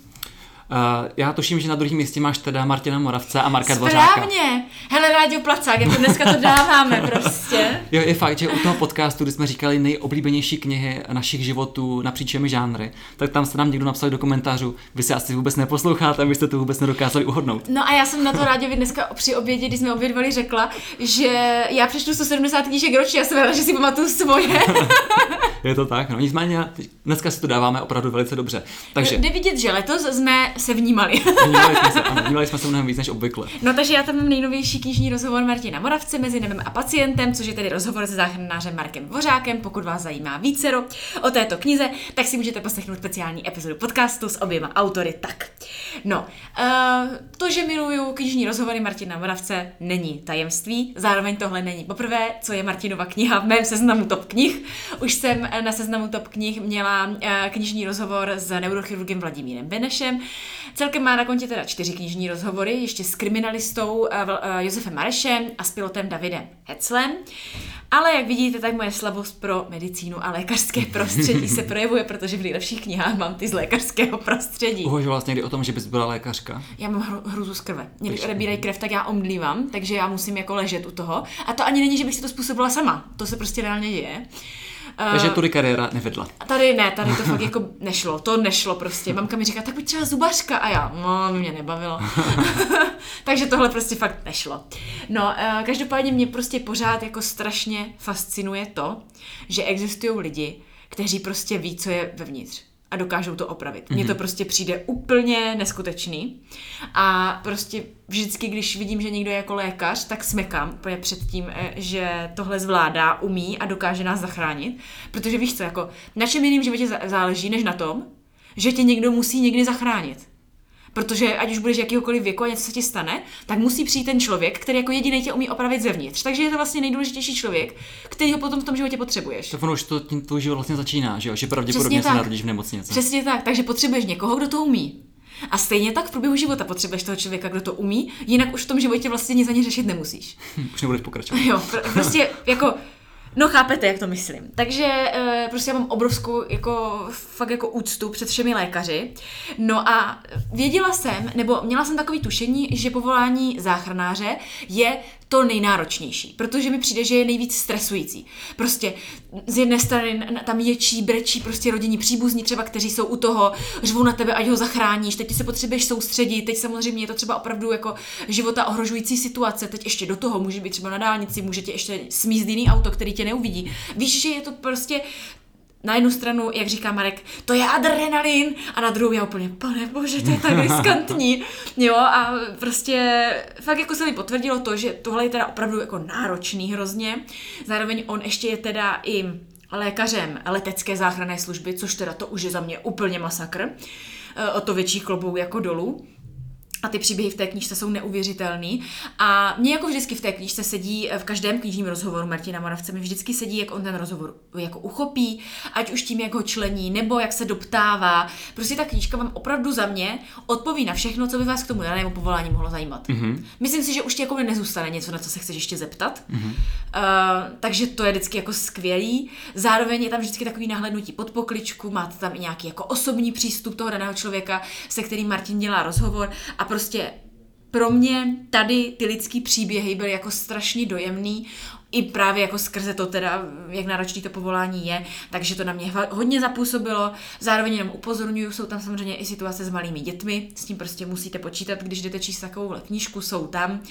Uh, já tuším, že na druhém místě máš teda Martina Moravce a Marka Dvořáka. Správně. Hele, Rádio Placák, jako dneska to dáváme prostě. Jo, je fakt, že u toho podcastu, kdy jsme říkali nejoblíbenější knihy našich životů napříč všemi žánry, tak tam se nám někdo napsal do komentářů, vy se asi vůbec neposloucháte, abyste to vůbec nedokázali uhodnout. No a já jsem na to Rádiovi dneska při obědě, když jsme obědvali, řekla, že já přečtu 170 knížek ročně, já jsem ráda, že si pamatuju svoje. Je to tak, no nicméně dneska si to dáváme opravdu velice dobře. Takže Jde vidět, že letos jsme se vnímali. vnímali jsme se, ano, vnímali jsme se mnohem víc než obvykle. No takže já tam mám nejnovější knižní rozhovor Martina Moravce mezi nebem a pacientem, což je tedy rozhovor se záchranářem Markem Dvořákem. Pokud vás zajímá vícero o této knize, tak si můžete poslechnout speciální epizodu podcastu s oběma autory tak. No, uh, to, že miluju knižní rozhovory Martina Moravce, není tajemství. Zároveň tohle není poprvé, co je Martinova kniha v mém seznamu top knih. Už jsem eh, na seznamu top knih měla eh, knižní rozhovor s neurochirurgem Vladimírem Benešem. Celkem má na kontě teda čtyři knižní rozhovory, ještě s kriminalistou eh, eh, Josefem Marešem a s pilotem Davidem Heclem. Ale jak vidíte, tak moje slabost pro medicínu a lékařské prostředí se projevuje, protože v nejlepších knihách mám ty z lékařského prostředí. Uvažoval jsi někdy o tom, že bys byla lékařka? Já mám hru, hruzu z krve. Mě když odebírají krev, tak já omdlívám, takže já musím jako ležet u toho. A to ani není, že bych si to způsobila sama. To se prostě reálně děje. Eh, Takže tudy kariéra nevedla. tady ne, tady to fakt jako nešlo, to nešlo prostě. Mamka mi říká, tak buď třeba zubařka a já, no, mě nebavilo. Takže tohle prostě fakt nešlo. No, eh, každopádně mě prostě pořád jako strašně fascinuje to, že existují lidi, kteří prostě ví, co je vevnitř a dokážou to opravit. Mně to prostě přijde úplně neskutečný a prostě vždycky, když vidím, že někdo je jako lékař, tak smekám úplně před tím, eh, že tohle zvládá, umí a dokáže nás zachránit, protože víš co, jako na čem jiným životě zá- záleží, než na tom, že tě někdo musí někdy zachránit. Protože ať už budeš jakýhokoliv věku a něco se ti stane, tak musí přijít ten člověk, který jako jediný tě umí opravit zevnitř. Takže je to vlastně nejdůležitější člověk, který ho potom v tom životě potřebuješ. To ono už to tím tvůj život vlastně začíná, že jo? Že pravděpodobně Přesně se narodíš v nemocnici. Přesně tak, takže potřebuješ někoho, kdo to umí. A stejně tak v průběhu života potřebuješ toho člověka, kdo to umí, jinak už v tom životě vlastně nic ani řešit nemusíš. Už nebudeš pokračovat. Jo, pr- prostě jako No chápete, jak to myslím. Takže e, prostě já mám obrovskou jako, fakt jako úctu před všemi lékaři. No a věděla jsem, nebo měla jsem takový tušení, že povolání záchranáře je to nejnáročnější, protože mi přijde, že je nejvíc stresující. Prostě z jedné strany tam ječí, brečí prostě rodinní příbuzní třeba, kteří jsou u toho, řvou na tebe, ať ho zachráníš, teď se potřebuješ soustředit, teď samozřejmě je to třeba opravdu jako života ohrožující situace, teď ještě do toho může být třeba na dálnici, může tě ještě smíst auto, který tě neuvidí. Víš, že je to prostě na jednu stranu, jak říká Marek, to je adrenalin, a na druhou já úplně, pane bože, to je tak riskantní. Jo, a prostě fakt jako se mi potvrdilo to, že tohle je teda opravdu jako náročný hrozně. Zároveň on ještě je teda i lékařem letecké záchranné služby, což teda to už je za mě úplně masakr. E, o to větší klobou jako dolů. A ty příběhy v té knížce jsou neuvěřitelný. A mě jako vždycky v té knížce sedí, v každém knižním rozhovoru Martina Moravce mi vždycky sedí, jak on ten rozhovor jako uchopí, ať už tím, jak ho člení, nebo jak se doptává. Prostě ta knížka vám opravdu za mě odpoví na všechno, co by vás k tomu danému povolání mohlo zajímat. Mm-hmm. Myslím si, že už ti jako nezůstane něco, na co se chceš ještě zeptat. Mm-hmm. Uh, takže to je vždycky jako skvělý. Zároveň je tam vždycky takový nahlednutí pod pokličku, máte tam i nějaký jako osobní přístup toho daného člověka, se kterým Martin dělá rozhovor a prostě pro mě tady ty lidský příběhy byly jako strašně dojemný, i právě jako skrze to teda, jak náročný to povolání je, takže to na mě hodně zapůsobilo. Zároveň jenom upozorňuju, jsou tam samozřejmě i situace s malými dětmi, s tím prostě musíte počítat, když jdete číst takovou knížku, jsou tam,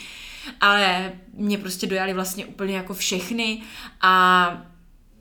ale mě prostě dojali vlastně úplně jako všechny a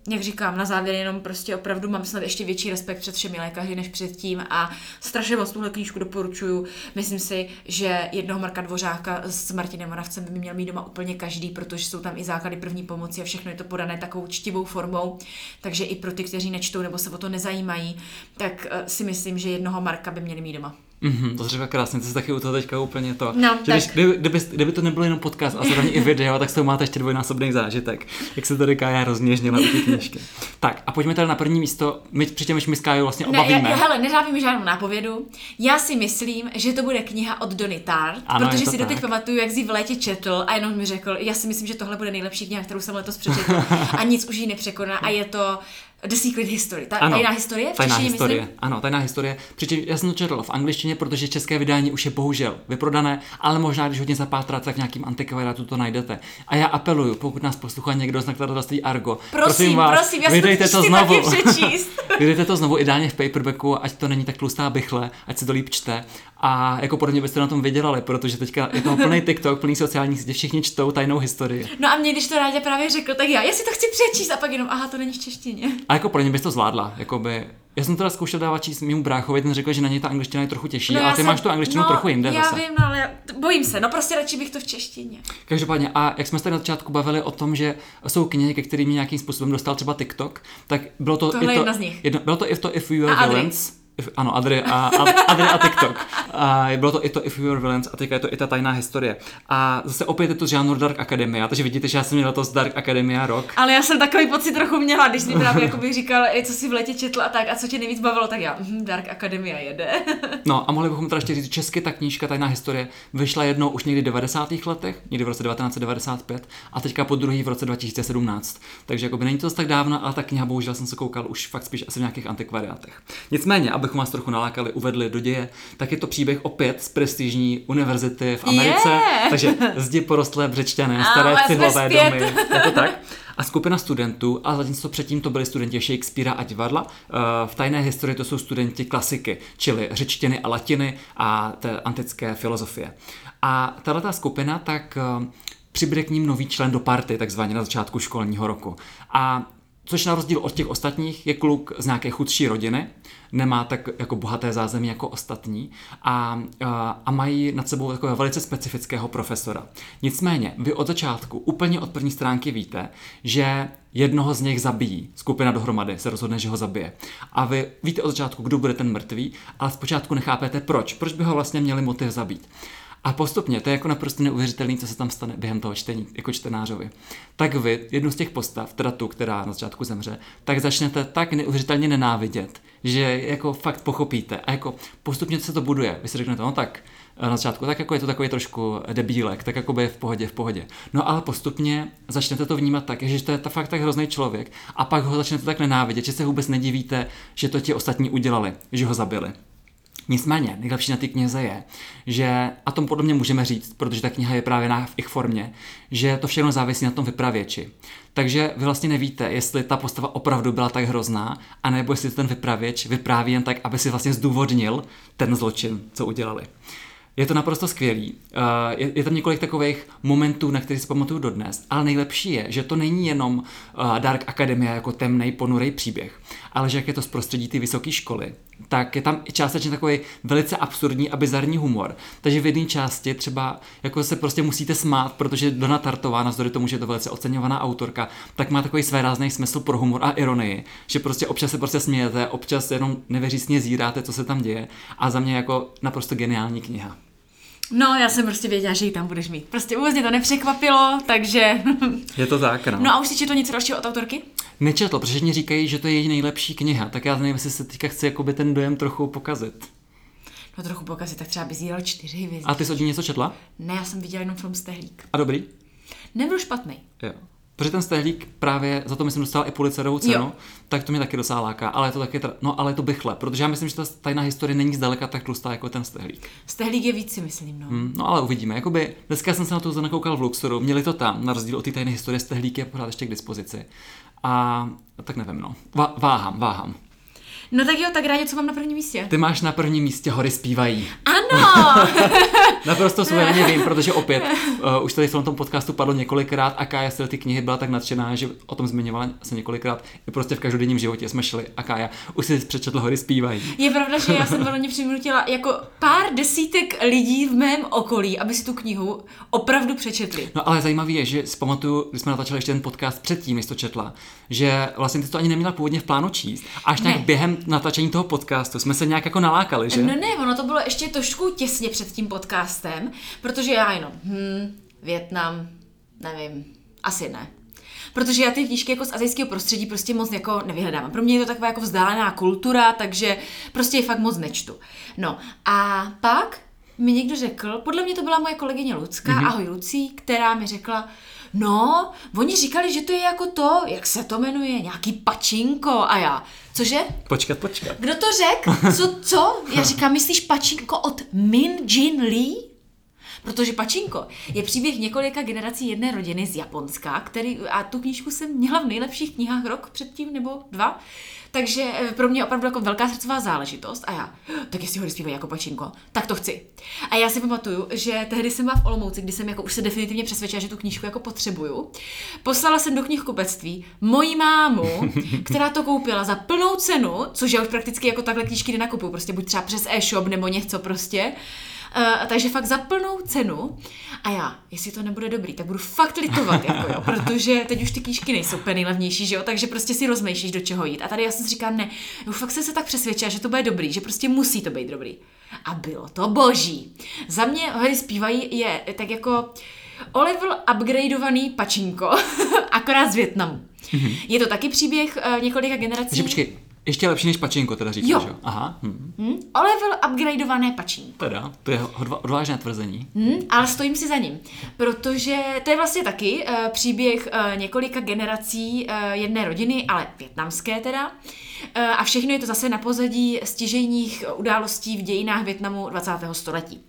jak říkám, na závěr jenom prostě opravdu mám snad ještě větší respekt před všemi lékaři než předtím a strašně moc tuhle knížku doporučuju. Myslím si, že jednoho Marka Dvořáka s Martinem Moravcem by měl mít doma úplně každý, protože jsou tam i základy první pomoci a všechno je to podané takovou čtivou formou. Takže i pro ty, kteří nečtou nebo se o to nezajímají, tak eh, si myslím, že jednoho Marka by měli mít doma. Mm-hmm, to třeba krásně, to se taky u toho teďka úplně to. No, že když, kdyby, kdyby, kdyby, to nebylo jenom podcast a zároveň i video, tak s toho máte ještě dvojnásobný zážitek. Jak se tady Kája rozněžnila u té knížky. Tak a pojďme teda na první místo. My přičem, my s Kájou vlastně obavíme. Ne, já, hele, nedávím žádnou nápovědu. Já si myslím, že to bude kniha od Donny Tart, ano, protože si doteď pamatuju, jak jsi v létě četl a jenom mi řekl, já si myslím, že tohle bude nejlepší kniha, kterou jsem letos přečetl a nic už ji nepřekoná a je to The Secret History. Ta, ano, tajná historie? V tajná historie. Myslím? Ano, tajná historie. Přičem já jsem to četl v angličtině, protože české vydání už je bohužel vyprodané, ale možná, když hodně zapátráte, tak v nějakým antikvariátu to najdete. A já apeluju, pokud nás poslouchá někdo z nakladatelství Argo, prosím, prosím vás, prosím, já vydejte to znovu. vydejte to znovu ideálně v paperbacku, ať to není tak tlustá bychle, ať se to líp čte. A jako podle mě byste na tom vydělali, protože teďka je to plný TikTok, plný sociálních sítí, všichni čtou tajnou historii. No a mě, když to Rádě právě řekl, tak já, já si to chci přečíst a pak jenom, aha, to není v češtině. A jako pro ně bys to zvládla, jakoby, já jsem teda zkoušel dávat číst mému bráchovi, ten řekl, že na něj ta angličtina je trochu těžší, no ale ty jsem, máš tu angličtinu no, trochu jinde já zase. vím, no, ale bojím se, no prostě radši bych to v češtině. Každopádně, a jak jsme se na začátku bavili o tom, že jsou knihy, ke kterým nějakým způsobem dostal třeba TikTok, tak bylo to, Tohle i to, jedna z nich. Jedno, bylo to i to If You Were Villains, ano, Adry a, a, Adry a TikTok. A bylo to i to If You Were Villains a teďka je to i ta tajná historie. A zase opět je to žánr Dark Academia, takže vidíte, že já jsem měla to z Dark Academia rok. Ale já jsem takový pocit trochu měla, když mi právě jako bych říkal, co si v letě četl a tak, a co tě nejvíc bavilo, tak já, hm, Dark Academia jede. no a mohli bychom teda ještě říct, česky ta knížka Tajná historie vyšla jednou už někdy v 90. letech, někdy v roce 1995 a teďka po druhý v roce 2017. Takže jako by není to tak dávno, ale ta kniha bohužel jsem se koukal už fakt spíš asi v nějakých antikvariátech. Nicméně, abychom vás trochu nalákali, uvedli do děje, tak je to příběh opět z prestižní univerzity v Americe, yeah. takže zdi porostlé břečťané, staré cihlové domy, je to tak? A skupina studentů, a zatímco předtím to byli studenti Shakespearea a divadla, eh, v tajné historii to jsou studenti klasiky, čili řečtiny a latiny a té antické filozofie. A tato skupina tak eh, přibude k ním nový člen do party, takzvaně na začátku školního roku. A což na rozdíl od těch ostatních je kluk z nějaké chudší rodiny, nemá tak jako bohaté zázemí jako ostatní a, a, a mají nad sebou takového velice specifického profesora. Nicméně, vy od začátku, úplně od první stránky víte, že jednoho z nich zabijí. Skupina dohromady se rozhodne, že ho zabije. A vy víte od začátku, kdo bude ten mrtvý, ale zpočátku nechápete proč. Proč by ho vlastně měli motiv zabít. A postupně, to je jako naprosto neuvěřitelné, co se tam stane během toho čtení, jako čtenářovi. Tak vy, jednu z těch postav, teda tu, která na začátku zemře, tak začnete tak neuvěřitelně nenávidět, že jako fakt pochopíte. A jako postupně se to buduje. Vy si řeknete, no tak, na začátku, tak jako je to takový trošku debílek, tak jako by v pohodě, v pohodě. No ale postupně začnete to vnímat tak, že to je to fakt tak hrozný člověk a pak ho začnete tak nenávidět, že se vůbec nedivíte, že to ti ostatní udělali, že ho zabili. Nicméně, nejlepší na té knize je, že, a tom podle mě můžeme říct, protože ta kniha je právě na v ich formě, že to všechno závisí na tom vypravěči. Takže vy vlastně nevíte, jestli ta postava opravdu byla tak hrozná, anebo jestli ten vypravěč vypráví jen tak, aby si vlastně zdůvodnil ten zločin, co udělali. Je to naprosto skvělý. Eh, je, je tam několik takových momentů, na které si pamatuju dodnes, ale nejlepší je, že to není jenom eh, Dark Academia jako temný, ponurej příběh, ale že jak je to z prostředí ty vysoké školy, tak je tam částečně takový velice absurdní a bizarní humor. Takže v jedné části třeba jako se prostě musíte smát, protože Dona Tartová, navzdory tomu, že je to velice oceňovaná autorka, tak má takový své rázný smysl pro humor a ironii, že prostě občas se prostě smějete, občas jenom nevěřícně zíráte, co se tam děje a za mě jako naprosto geniální kniha. No, já jsem prostě věděla, že ji tam budeš mít. Prostě vůbec mě to nepřekvapilo, takže... Je to tak, no. No a už si četl něco dalšího od autorky? Nečetl, protože mě říkají, že to je její nejlepší kniha, tak já nevím, jestli se teďka chci jakoby ten dojem trochu pokazit. No trochu pokazit, tak třeba bys jí dal čtyři hvězdy. A ty jsi od ní něco četla? Ne, já jsem viděla jenom film Stehlík. A dobrý? Nebyl špatný. Jo. Protože ten stehlík právě za to myslím dostal i Pulitzerovu cenu, Jo. tak to mě taky docela láká, ale je to taky, tra- no ale je to bychle, protože já myslím, že ta tajná historie není zdaleka tak tlustá jako ten stehlík. Stehlík je víc si myslím, no. Hm, no ale uvidíme, jakoby dneska jsem se na to nakoukal v Luxoru, měli to tam, na rozdíl od té tajné historie, stehlík je pořád ještě k dispozici. A tak nevím, no. Vá- váhám, váhám. No tak jo, tak rádi, co mám na prvním místě. Ty máš na prvním místě Hory zpívají. Ano! Naprosto suverénně vím, protože opět uh, už tady v tom podcastu padlo několikrát a Kája z ty knihy byla tak nadšená, že o tom zmiňovala se několikrát. I prostě v každodenním životě jsme šli a Kája už si přečetl Hory zpívají. Je pravda, že já jsem velmi přinutila jako pár desítek lidí v mém okolí, aby si tu knihu opravdu přečetli. No ale zajímavý je, že si pamatuju, když jsme natáčeli ještě ten podcast předtím, než to četla, že vlastně ty to ani neměla původně v plánu číst. Až Ne. tak během natáčení toho podcastu jsme se nějak jako nalákali, že? No ne, ono to bylo ještě trošku těsně před tím podcastem, protože já jenom, hm, Větnam, nevím, asi ne. Protože já ty knížky jako z azijského prostředí prostě moc jako nevyhledávám. Pro mě je to taková jako vzdálená kultura, takže prostě je fakt moc nečtu. No a pak mi někdo řekl, podle mě to byla moje kolegyně Lucka, mm-hmm. ahoj Lucí, která mi řekla, no, oni říkali, že to je jako to, jak se to jmenuje, nějaký pačinko a já, cože? Počkat, počkat. Kdo to řekl? Co, co? Já říkám, myslíš pačinko od Min Jin Lee? Protože Pačinko je příběh několika generací jedné rodiny z Japonska, který, a tu knížku jsem měla v nejlepších knihách rok předtím nebo dva. Takže eh, pro mě opravdu jako velká srdcová záležitost. A já, tak jestli ho zpívají jako Pačinko, tak to chci. A já si pamatuju, že tehdy jsem byla v Olomouci, kdy jsem jako už se definitivně přesvědčila, že tu knížku jako potřebuju. Poslala jsem do knihkupectví moji mámu, která to koupila za plnou cenu, což já už prakticky jako takhle knížky nenakupuju, prostě buď třeba přes e-shop nebo něco prostě. Uh, takže fakt za plnou cenu. A já, jestli to nebude dobrý, tak budu fakt litovat, jako jo, protože teď už ty knížky nejsou úplně nejlevnější, že jo, takže prostě si rozmýšlíš, do čeho jít. A tady já jsem si říkala, ne, už fakt jsem se tak přesvědčila, že to bude dobrý, že prostě musí to být dobrý. A bylo to boží. Za mě Hory zpívají je tak jako o level upgradeovaný pačinko, akorát z Větnamu. Je to taky příběh uh, několika generací. Takže počkej, ještě lepší než Pačinko teda říkáš, Jo. jo? Aha, hm. Hm? O level upgradeované pačinko. teda, to je odvážné tvrzení. Hmm, ale stojím si za ním, protože to je vlastně taky uh, příběh uh, několika generací uh, jedné rodiny, ale větnamské teda. Uh, a všechno je to zase na pozadí stěžejních událostí v dějinách Větnamu 20. století.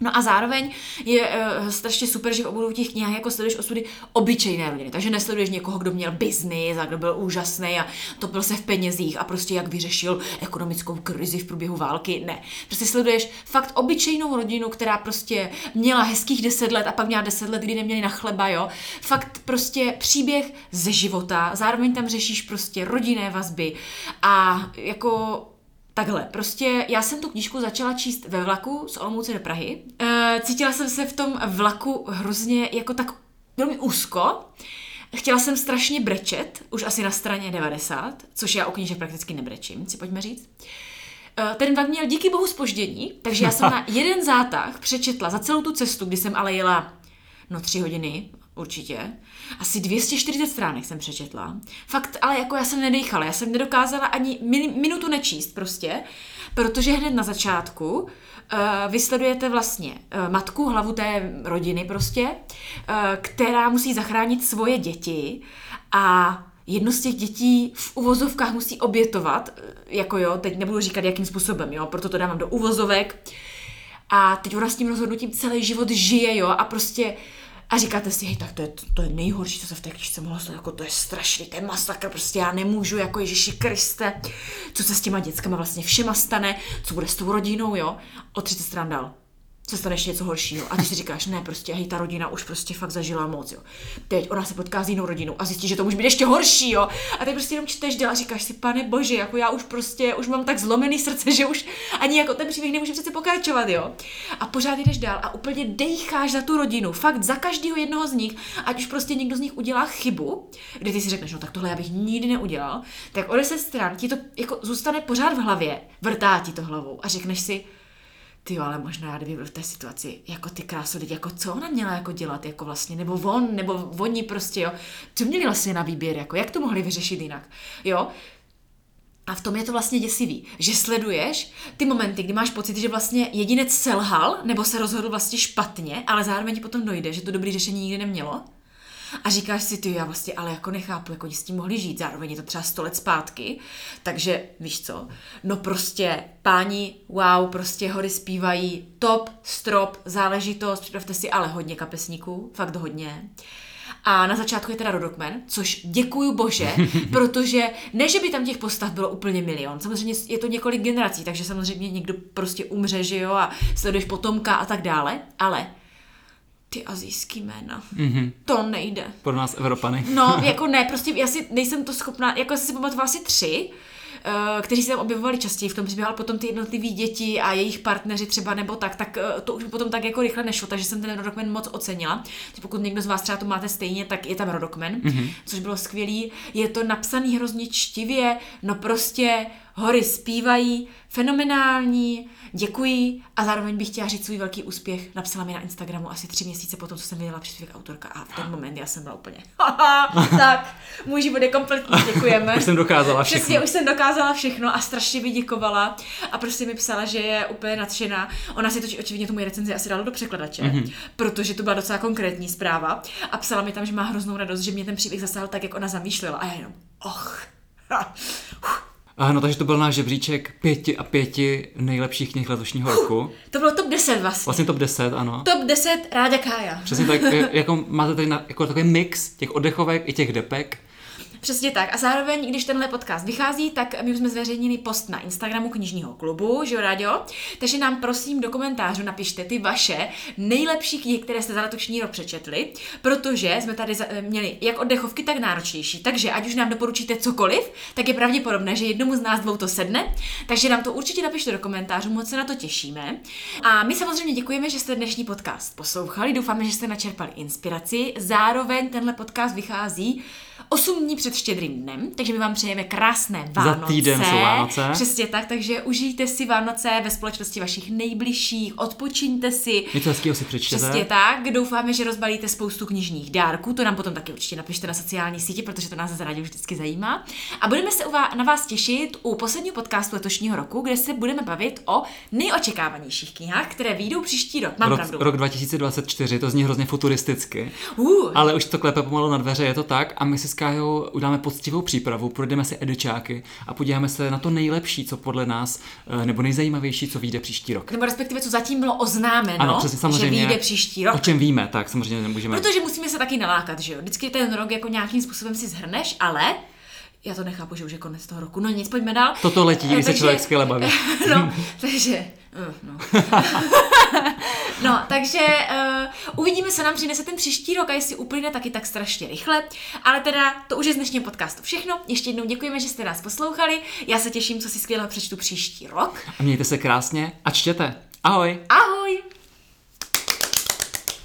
No a zároveň je uh, strašně super, že v obou těch knihách jako sleduješ osudy obyčejné rodiny. Takže nesleduješ někoho, kdo měl biznis a kdo byl úžasný a topil se v penězích a prostě jak vyřešil ekonomickou krizi v průběhu války. Ne. Prostě sleduješ fakt obyčejnou rodinu, která prostě měla hezkých deset let a pak měla deset let, kdy neměli na chleba, jo. Fakt prostě příběh ze života. Zároveň tam řešíš prostě rodinné vazby a jako Takhle, prostě já jsem tu knížku začala číst ve vlaku z Olomouce do Prahy. E, cítila jsem se v tom vlaku hrozně jako tak velmi úzko. Chtěla jsem strašně brečet, už asi na straně 90, což já u knížek prakticky nebrečím, si pojďme říct. Eh, Ten vlak měl díky bohu spoždění, takže já jsem na jeden zátah přečetla za celou tu cestu, kdy jsem ale jela no tři hodiny, určitě. Asi 240 stránek jsem přečetla. Fakt, ale jako já jsem nedejchala, já jsem nedokázala ani min- minutu nečíst prostě, protože hned na začátku uh, vysledujete vlastně uh, matku, hlavu té rodiny prostě, uh, která musí zachránit svoje děti a jedno z těch dětí v uvozovkách musí obětovat, jako jo, teď nebudu říkat jakým způsobem, jo, proto to dávám do uvozovek. A teď ona s tím rozhodnutím celý život žije, jo, a prostě a říkáte si, hej, tak to je, to je nejhorší, co se v té knižce mohlo stát, jako to je strašný, to je masakr, prostě já nemůžu, jako Ježíši Kriste, co se s těma dětskama vlastně všema stane, co bude s tou rodinou, jo, o 30 stran dál se stane ještě něco horšího. A ty si říkáš, ne, prostě, hej, ta rodina už prostě fakt zažila moc, jo. Teď ona se potká s jinou rodinou a zjistí, že to může být ještě horší, jo. A ty prostě jenom čteš dál a říkáš si, pane bože, jako já už prostě, už mám tak zlomený srdce, že už ani jako ten příběh nemůže přece pokračovat, jo. A pořád jdeš dál a úplně dejcháš za tu rodinu, fakt za každého jednoho z nich, ať už prostě někdo z nich udělá chybu, kde ty si řekneš, no tak tohle já bych nikdy neudělal, tak o deset stran ti to jako zůstane pořád v hlavě, vrtá ti to hlavou a řekneš si, ty ale možná já kdyby byl v té situaci, jako ty krásy lidi, jako co ona měla jako dělat, jako vlastně, nebo on, nebo oni prostě, jo, co měli vlastně na výběr, jako jak to mohli vyřešit jinak, jo, a v tom je to vlastně děsivý, že sleduješ ty momenty, kdy máš pocit, že vlastně jedinec selhal, nebo se rozhodl vlastně špatně, ale zároveň ti potom dojde, že to dobré řešení nikdy nemělo. A říkáš si, ty já vlastně ale jako nechápu, jako oni s tím mohli žít, zároveň je to třeba 100 let zpátky, takže víš co, no prostě páni, wow, prostě hory zpívají, top, strop, záležitost, připravte si ale hodně kapesníků, fakt hodně. A na začátku je teda Rodokmen, což děkuju bože, protože ne, že by tam těch postav bylo úplně milion, samozřejmě je to několik generací, takže samozřejmě někdo prostě umře, že jo, a sleduješ potomka a tak dále, ale ty azijský jména, mm-hmm. to nejde. Pro nás Evropany. No, jako ne, prostě já si nejsem to schopná, jako si pamatovala asi tři, eh, kteří se tam objevovali častěji v tom příběhu, ale potom ty jednotlivé děti a jejich partneři třeba nebo tak, tak eh, to už potom tak jako rychle nešlo, takže jsem ten rodokmen moc ocenila. Pokud někdo z vás třeba to máte stejně, tak je tam rodokmen, mm-hmm. což bylo skvělý. Je to napsaný hrozně čtivě, no prostě hory zpívají, fenomenální, děkuji a zároveň bych chtěla říct svůj velký úspěch. Napsala mi na Instagramu asi tři měsíce potom, co jsem viděla příspěvek autorka a v ten moment já jsem byla úplně tak, můj život je kompletní, děkujeme. Už jsem dokázala všechno. Přesně, už jsem dokázala všechno a strašně mi děkovala a prostě mi psala, že je úplně nadšená. Ona si totiž očividně tu moji recenzi asi dala do překladače, mm-hmm. protože to byla docela konkrétní zpráva a psala mi tam, že má hroznou radost, že mě ten příběh zasáhl tak, jak ona zamýšlela a já jenom, och, Ano, takže to byl náš žebříček pěti a pěti nejlepších knih letošního roku. To bylo top 10 vlastně. Vlastně top 10, ano. Top 10 Ráďa Kája. Přesně tak, jako máte tady na, jako takový mix těch oddechovek i těch depek. Přesně tak. A zároveň, když tenhle podcast vychází, tak my už jsme zveřejnili post na Instagramu knižního klubu, že jo? Takže nám prosím do komentářů napište ty vaše nejlepší knihy, které jste za letošní rok přečetli, protože jsme tady měli jak oddechovky, tak náročnější. Takže ať už nám doporučíte cokoliv, tak je pravděpodobné, že jednomu z nás dvou to sedne. Takže nám to určitě napište do komentářů, moc se na to těšíme. A my samozřejmě děkujeme, že jste dnešní podcast poslouchali. Doufáme, že jste načerpali inspiraci. Zároveň tenhle podcast vychází 8 dní před štědrým dnem, takže my vám přejeme krásné Vánoce. týden jsou Vánoce. Přesně tak, takže užijte si Vánoce ve společnosti vašich nejbližších, odpočiňte si. Něco hezkého si přečtěte. Přesně tak, doufáme, že rozbalíte spoustu knižních dárků, to nám potom taky určitě napište na sociální síti, protože to nás za rádi vždycky zajímá. A budeme se u vás, na vás těšit u posledního podcastu letošního roku, kde se budeme bavit o nejočekávanějších knihách, které vyjdou příští rok. Mám Rok, pravdu. rok 2024, to zní hrozně futuristicky. Uh, Ale už to klepe pomalu na dveře, je to tak. A my si s Kájou uděláme poctivou přípravu, projdeme si edičáky a podíváme se na to nejlepší, co podle nás, eh, nebo nejzajímavější, co vyjde příští rok. nebo respektive, co zatím bylo oznámeno, Ano, přesně, samozřejmě. že vyjde příští rok. O čem víme, tak samozřejmě nemůžeme. Protože musíme se taky nalákat, že jo? Vždycky ten rok jako nějakým způsobem si zhrneš, ale já to nechápu, že už je konec toho roku. No nic, pojďme dál. Toto letí, když se člověk skvěle baví. no, takže... eh, No. no, takže uh, uvidíme, co nám přinese ten příští rok a jestli uplyne taky tak strašně rychle. Ale teda to už je z dnešního podcastu všechno. Ještě jednou děkujeme, že jste nás poslouchali. Já se těším, co si skvěle přečtu příští rok. A mějte se krásně a čtěte. Ahoj! Ahoj!